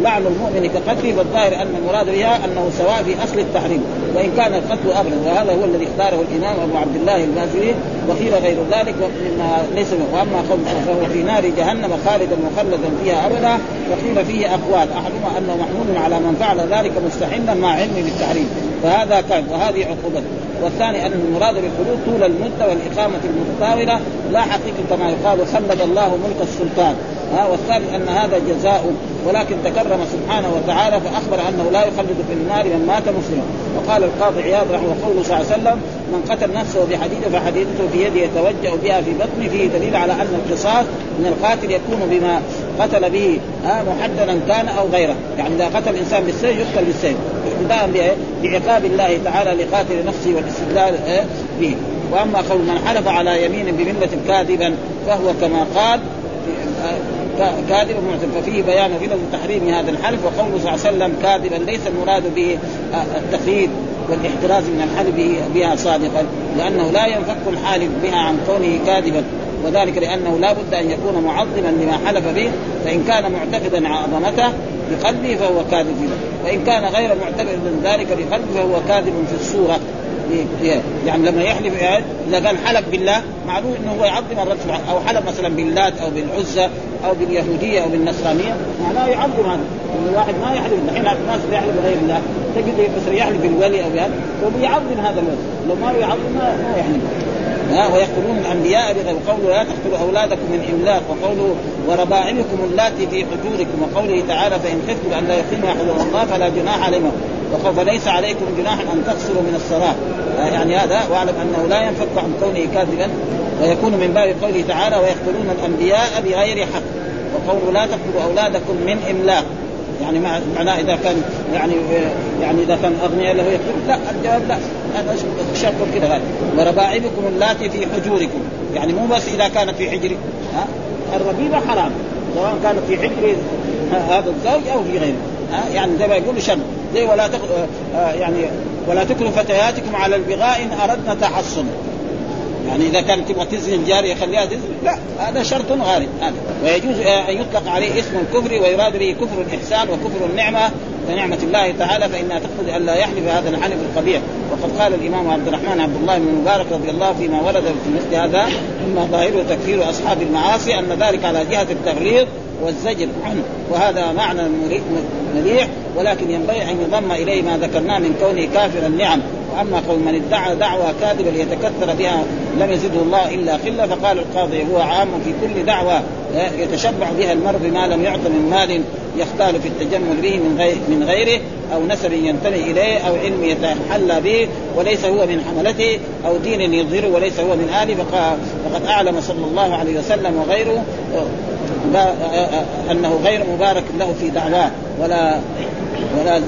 لعن المؤمن كقتله فالظاهر أن المراد بها أنه سواء في أصل التحريم وإن كان القتل ابدا وهذا هو الذي اختاره الإمام أبو عبد الله البازري وقيل غير ذلك مما ليس وأما قول فهو في نار جهنم خالدا مخلدا فيها أبدا وقيل فيه أقوال. أحدهما أنه محمول على من فعل ذلك مستحلا مع علمه بالتحريم فهذا كان وهذه عقوبته والثاني أن المراد بالخلود طول المدة والإقامة المتطاولة لا حقيقة كما يقال خلد الله ملك السلطان. ها والثالث أن هذا جزاء ولكن تكرم سبحانه وتعالى فأخبر أنه لا يخلد في النار من مات مسلما وقال القاضي عياض رحمه الله صلى الله عليه وسلم من قتل نفسه بحديده فحديدته في يده يتوجا بها في بطنه فيه دليل على أن القصاص من القاتل يكون بما قتل به محددا كان أو غيره. يعني إذا قتل الإنسان بالسيف يقتل بالسيف اقتداء بعقاب الله تعالى لقاتل نفسه والاستدلال به. وأما قول من حلف على يمين بملة كاذبا فهو كما قال كاذب معتد ففيه بيان غلظ تحريم هذا الحلف وقوله صلى الله عليه وسلم كاذبا ليس المراد به التخييب والاحتراز من الحلف بها صادقا لأنه لا ينفك الحالف بها عن كونه كاذبا. وذلك لأنه لا بد أن يكون معظما لما حلف به فإن كان معتقدا عظمته بقلبه فهو كاذب. وإن كان غير معتقد ذلك بقلبه فهو كاذب في الصورة. يعني لما يحلف إذا قال حلف بالله معلوم إنه هو يعظم الرب أو حلف مثلا باللات أو بالعزى أو باليهودية أو بالنصرانية معناه يعظم هذا. الواحد ما يحلف الحين الناس يحلف بغير الله تجد مثلا يحلف بالولي أو بهذا فبيعظم هذا الولي لو ما يعظم ما يحلف. ويقتلون الأنبياء بغير قوله لا تقتلوا أولادكم من إملاق وقوله وربائبكم اللاتي في حجوركم وقوله تعالى فإن خفتم أن لا يقيموا حدود الله فلا جناح عليهم فليس عليكم جناح أن تقصروا من الصلاة يعني هذا واعلم أنه لا ينفك عن كونه كاذبا ويكون من باب قوله تعالى ويقتلون الأنبياء بغير حق وقوله لا تقتلوا أولادكم من إملاق يعني معناه إذا كان يعني يعني إذا كان اغنياء له يقتل لا الجواب لا. هذا شرط كذا. وربائبكم اللاتي في حجوركم. يعني مو بس إذا كانت في حجر ها؟ الربيبة حرام. سواء كانت في حجر هذا الزوج أو في غيره. ها؟ يعني زي ما يقول شر زي ولا تق... آه يعني ولا تكرهوا فتياتكم على البغاء إن أردنا تحصنا يعني إذا كانت تبغى تزني الجارية خليها تزني. لا هذا شرط غالب هذا. ويجوز أن يطلق عليه اسم الكفر ويراد به كفر الإحسان وكفر النعمة ونعمة الله تعالى فإنها تقتضي أن لا يحلف هذا الحلف القبيح. وقد قال الإمام عبد الرحمن عبد الله بن مبارك رضي الله فيما ورد في مثل هذا مما ظاهره تكفير أصحاب المعاصي أن ذلك على جهة التغليظ والزجر عنه. وهذا معنى مليح ولكن ينبغي أن يضم إليه ما ذكرناه من كونه كافر النعم وأما قول من ادعى دعوى كاذبة ليتكثر بها لم يزده الله إلا خلة فقال القاضي هو عام في كل دعوى يتشبع بها المرء بما لم يعط من مال يختال في التجمل به من غير من غيره أو نسب ينتمي إليه أو علم يتحلى به وليس هو من حملته أو دين يظهره وليس هو من آله فقد أعلم صلى الله عليه وسلم وغيره أنه غير مبارك له في دعواه ولا ولا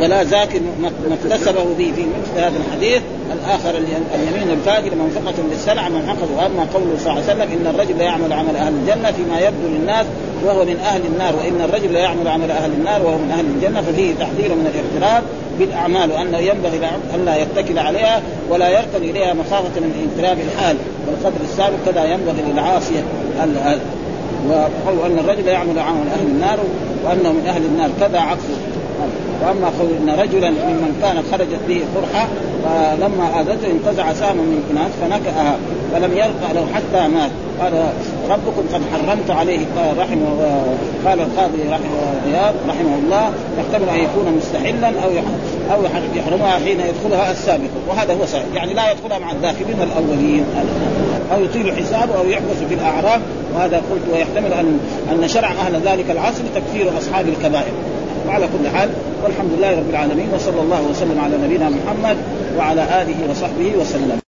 ولا زاكي ما اكتسبه به في مثل هذا الحديث. الآخر اليمين الفاجر منفقه للسلع منحقه واما قوله صلى الله عليه وسلم إن الرجل لا يعمل عمل أهل الجنة فيما يبدو للناس وهو من أهل النار وإن الرجل لا يعمل عمل أهل النار وهو من أهل الجنة ففيه تحذير من الإغتراب. بالأعمال وانه ينبغي أن لا يتكل عليها ولا يركن إليها مخافة من اضطراب الحال والقدر السابق كذا ينبغي للعاصيه وقول أن الرجل يعمل عمل أهل النار وأنه من أهل النار كذا عكسه وأما إن رجلا ممن كانت خرجت به قرحه فلما اذته انتزع سهما من كناس فنكأها فلم يلقى له حتى مات. قال ربكم قد حرمت عليه قال رحمه قال القاضي رحمه رياض رحمه الله يحتمل أن يكون مستحلا أو أو يحرمها حين يدخلها السابق. وهذا هو صحيح يعني لا يدخلها مع الداخلين الأولين. أو يطيل حسابه أو يحبس في الأعراف. وهذا قلت ويحتمل أن أن شرع أهل ذلك العصر تكفير أصحاب الكبائر. وعلى كل حال والحمد لله رب العالمين وصلى الله وسلم على نبينا محمد وعلى آله وصحبه وسلم.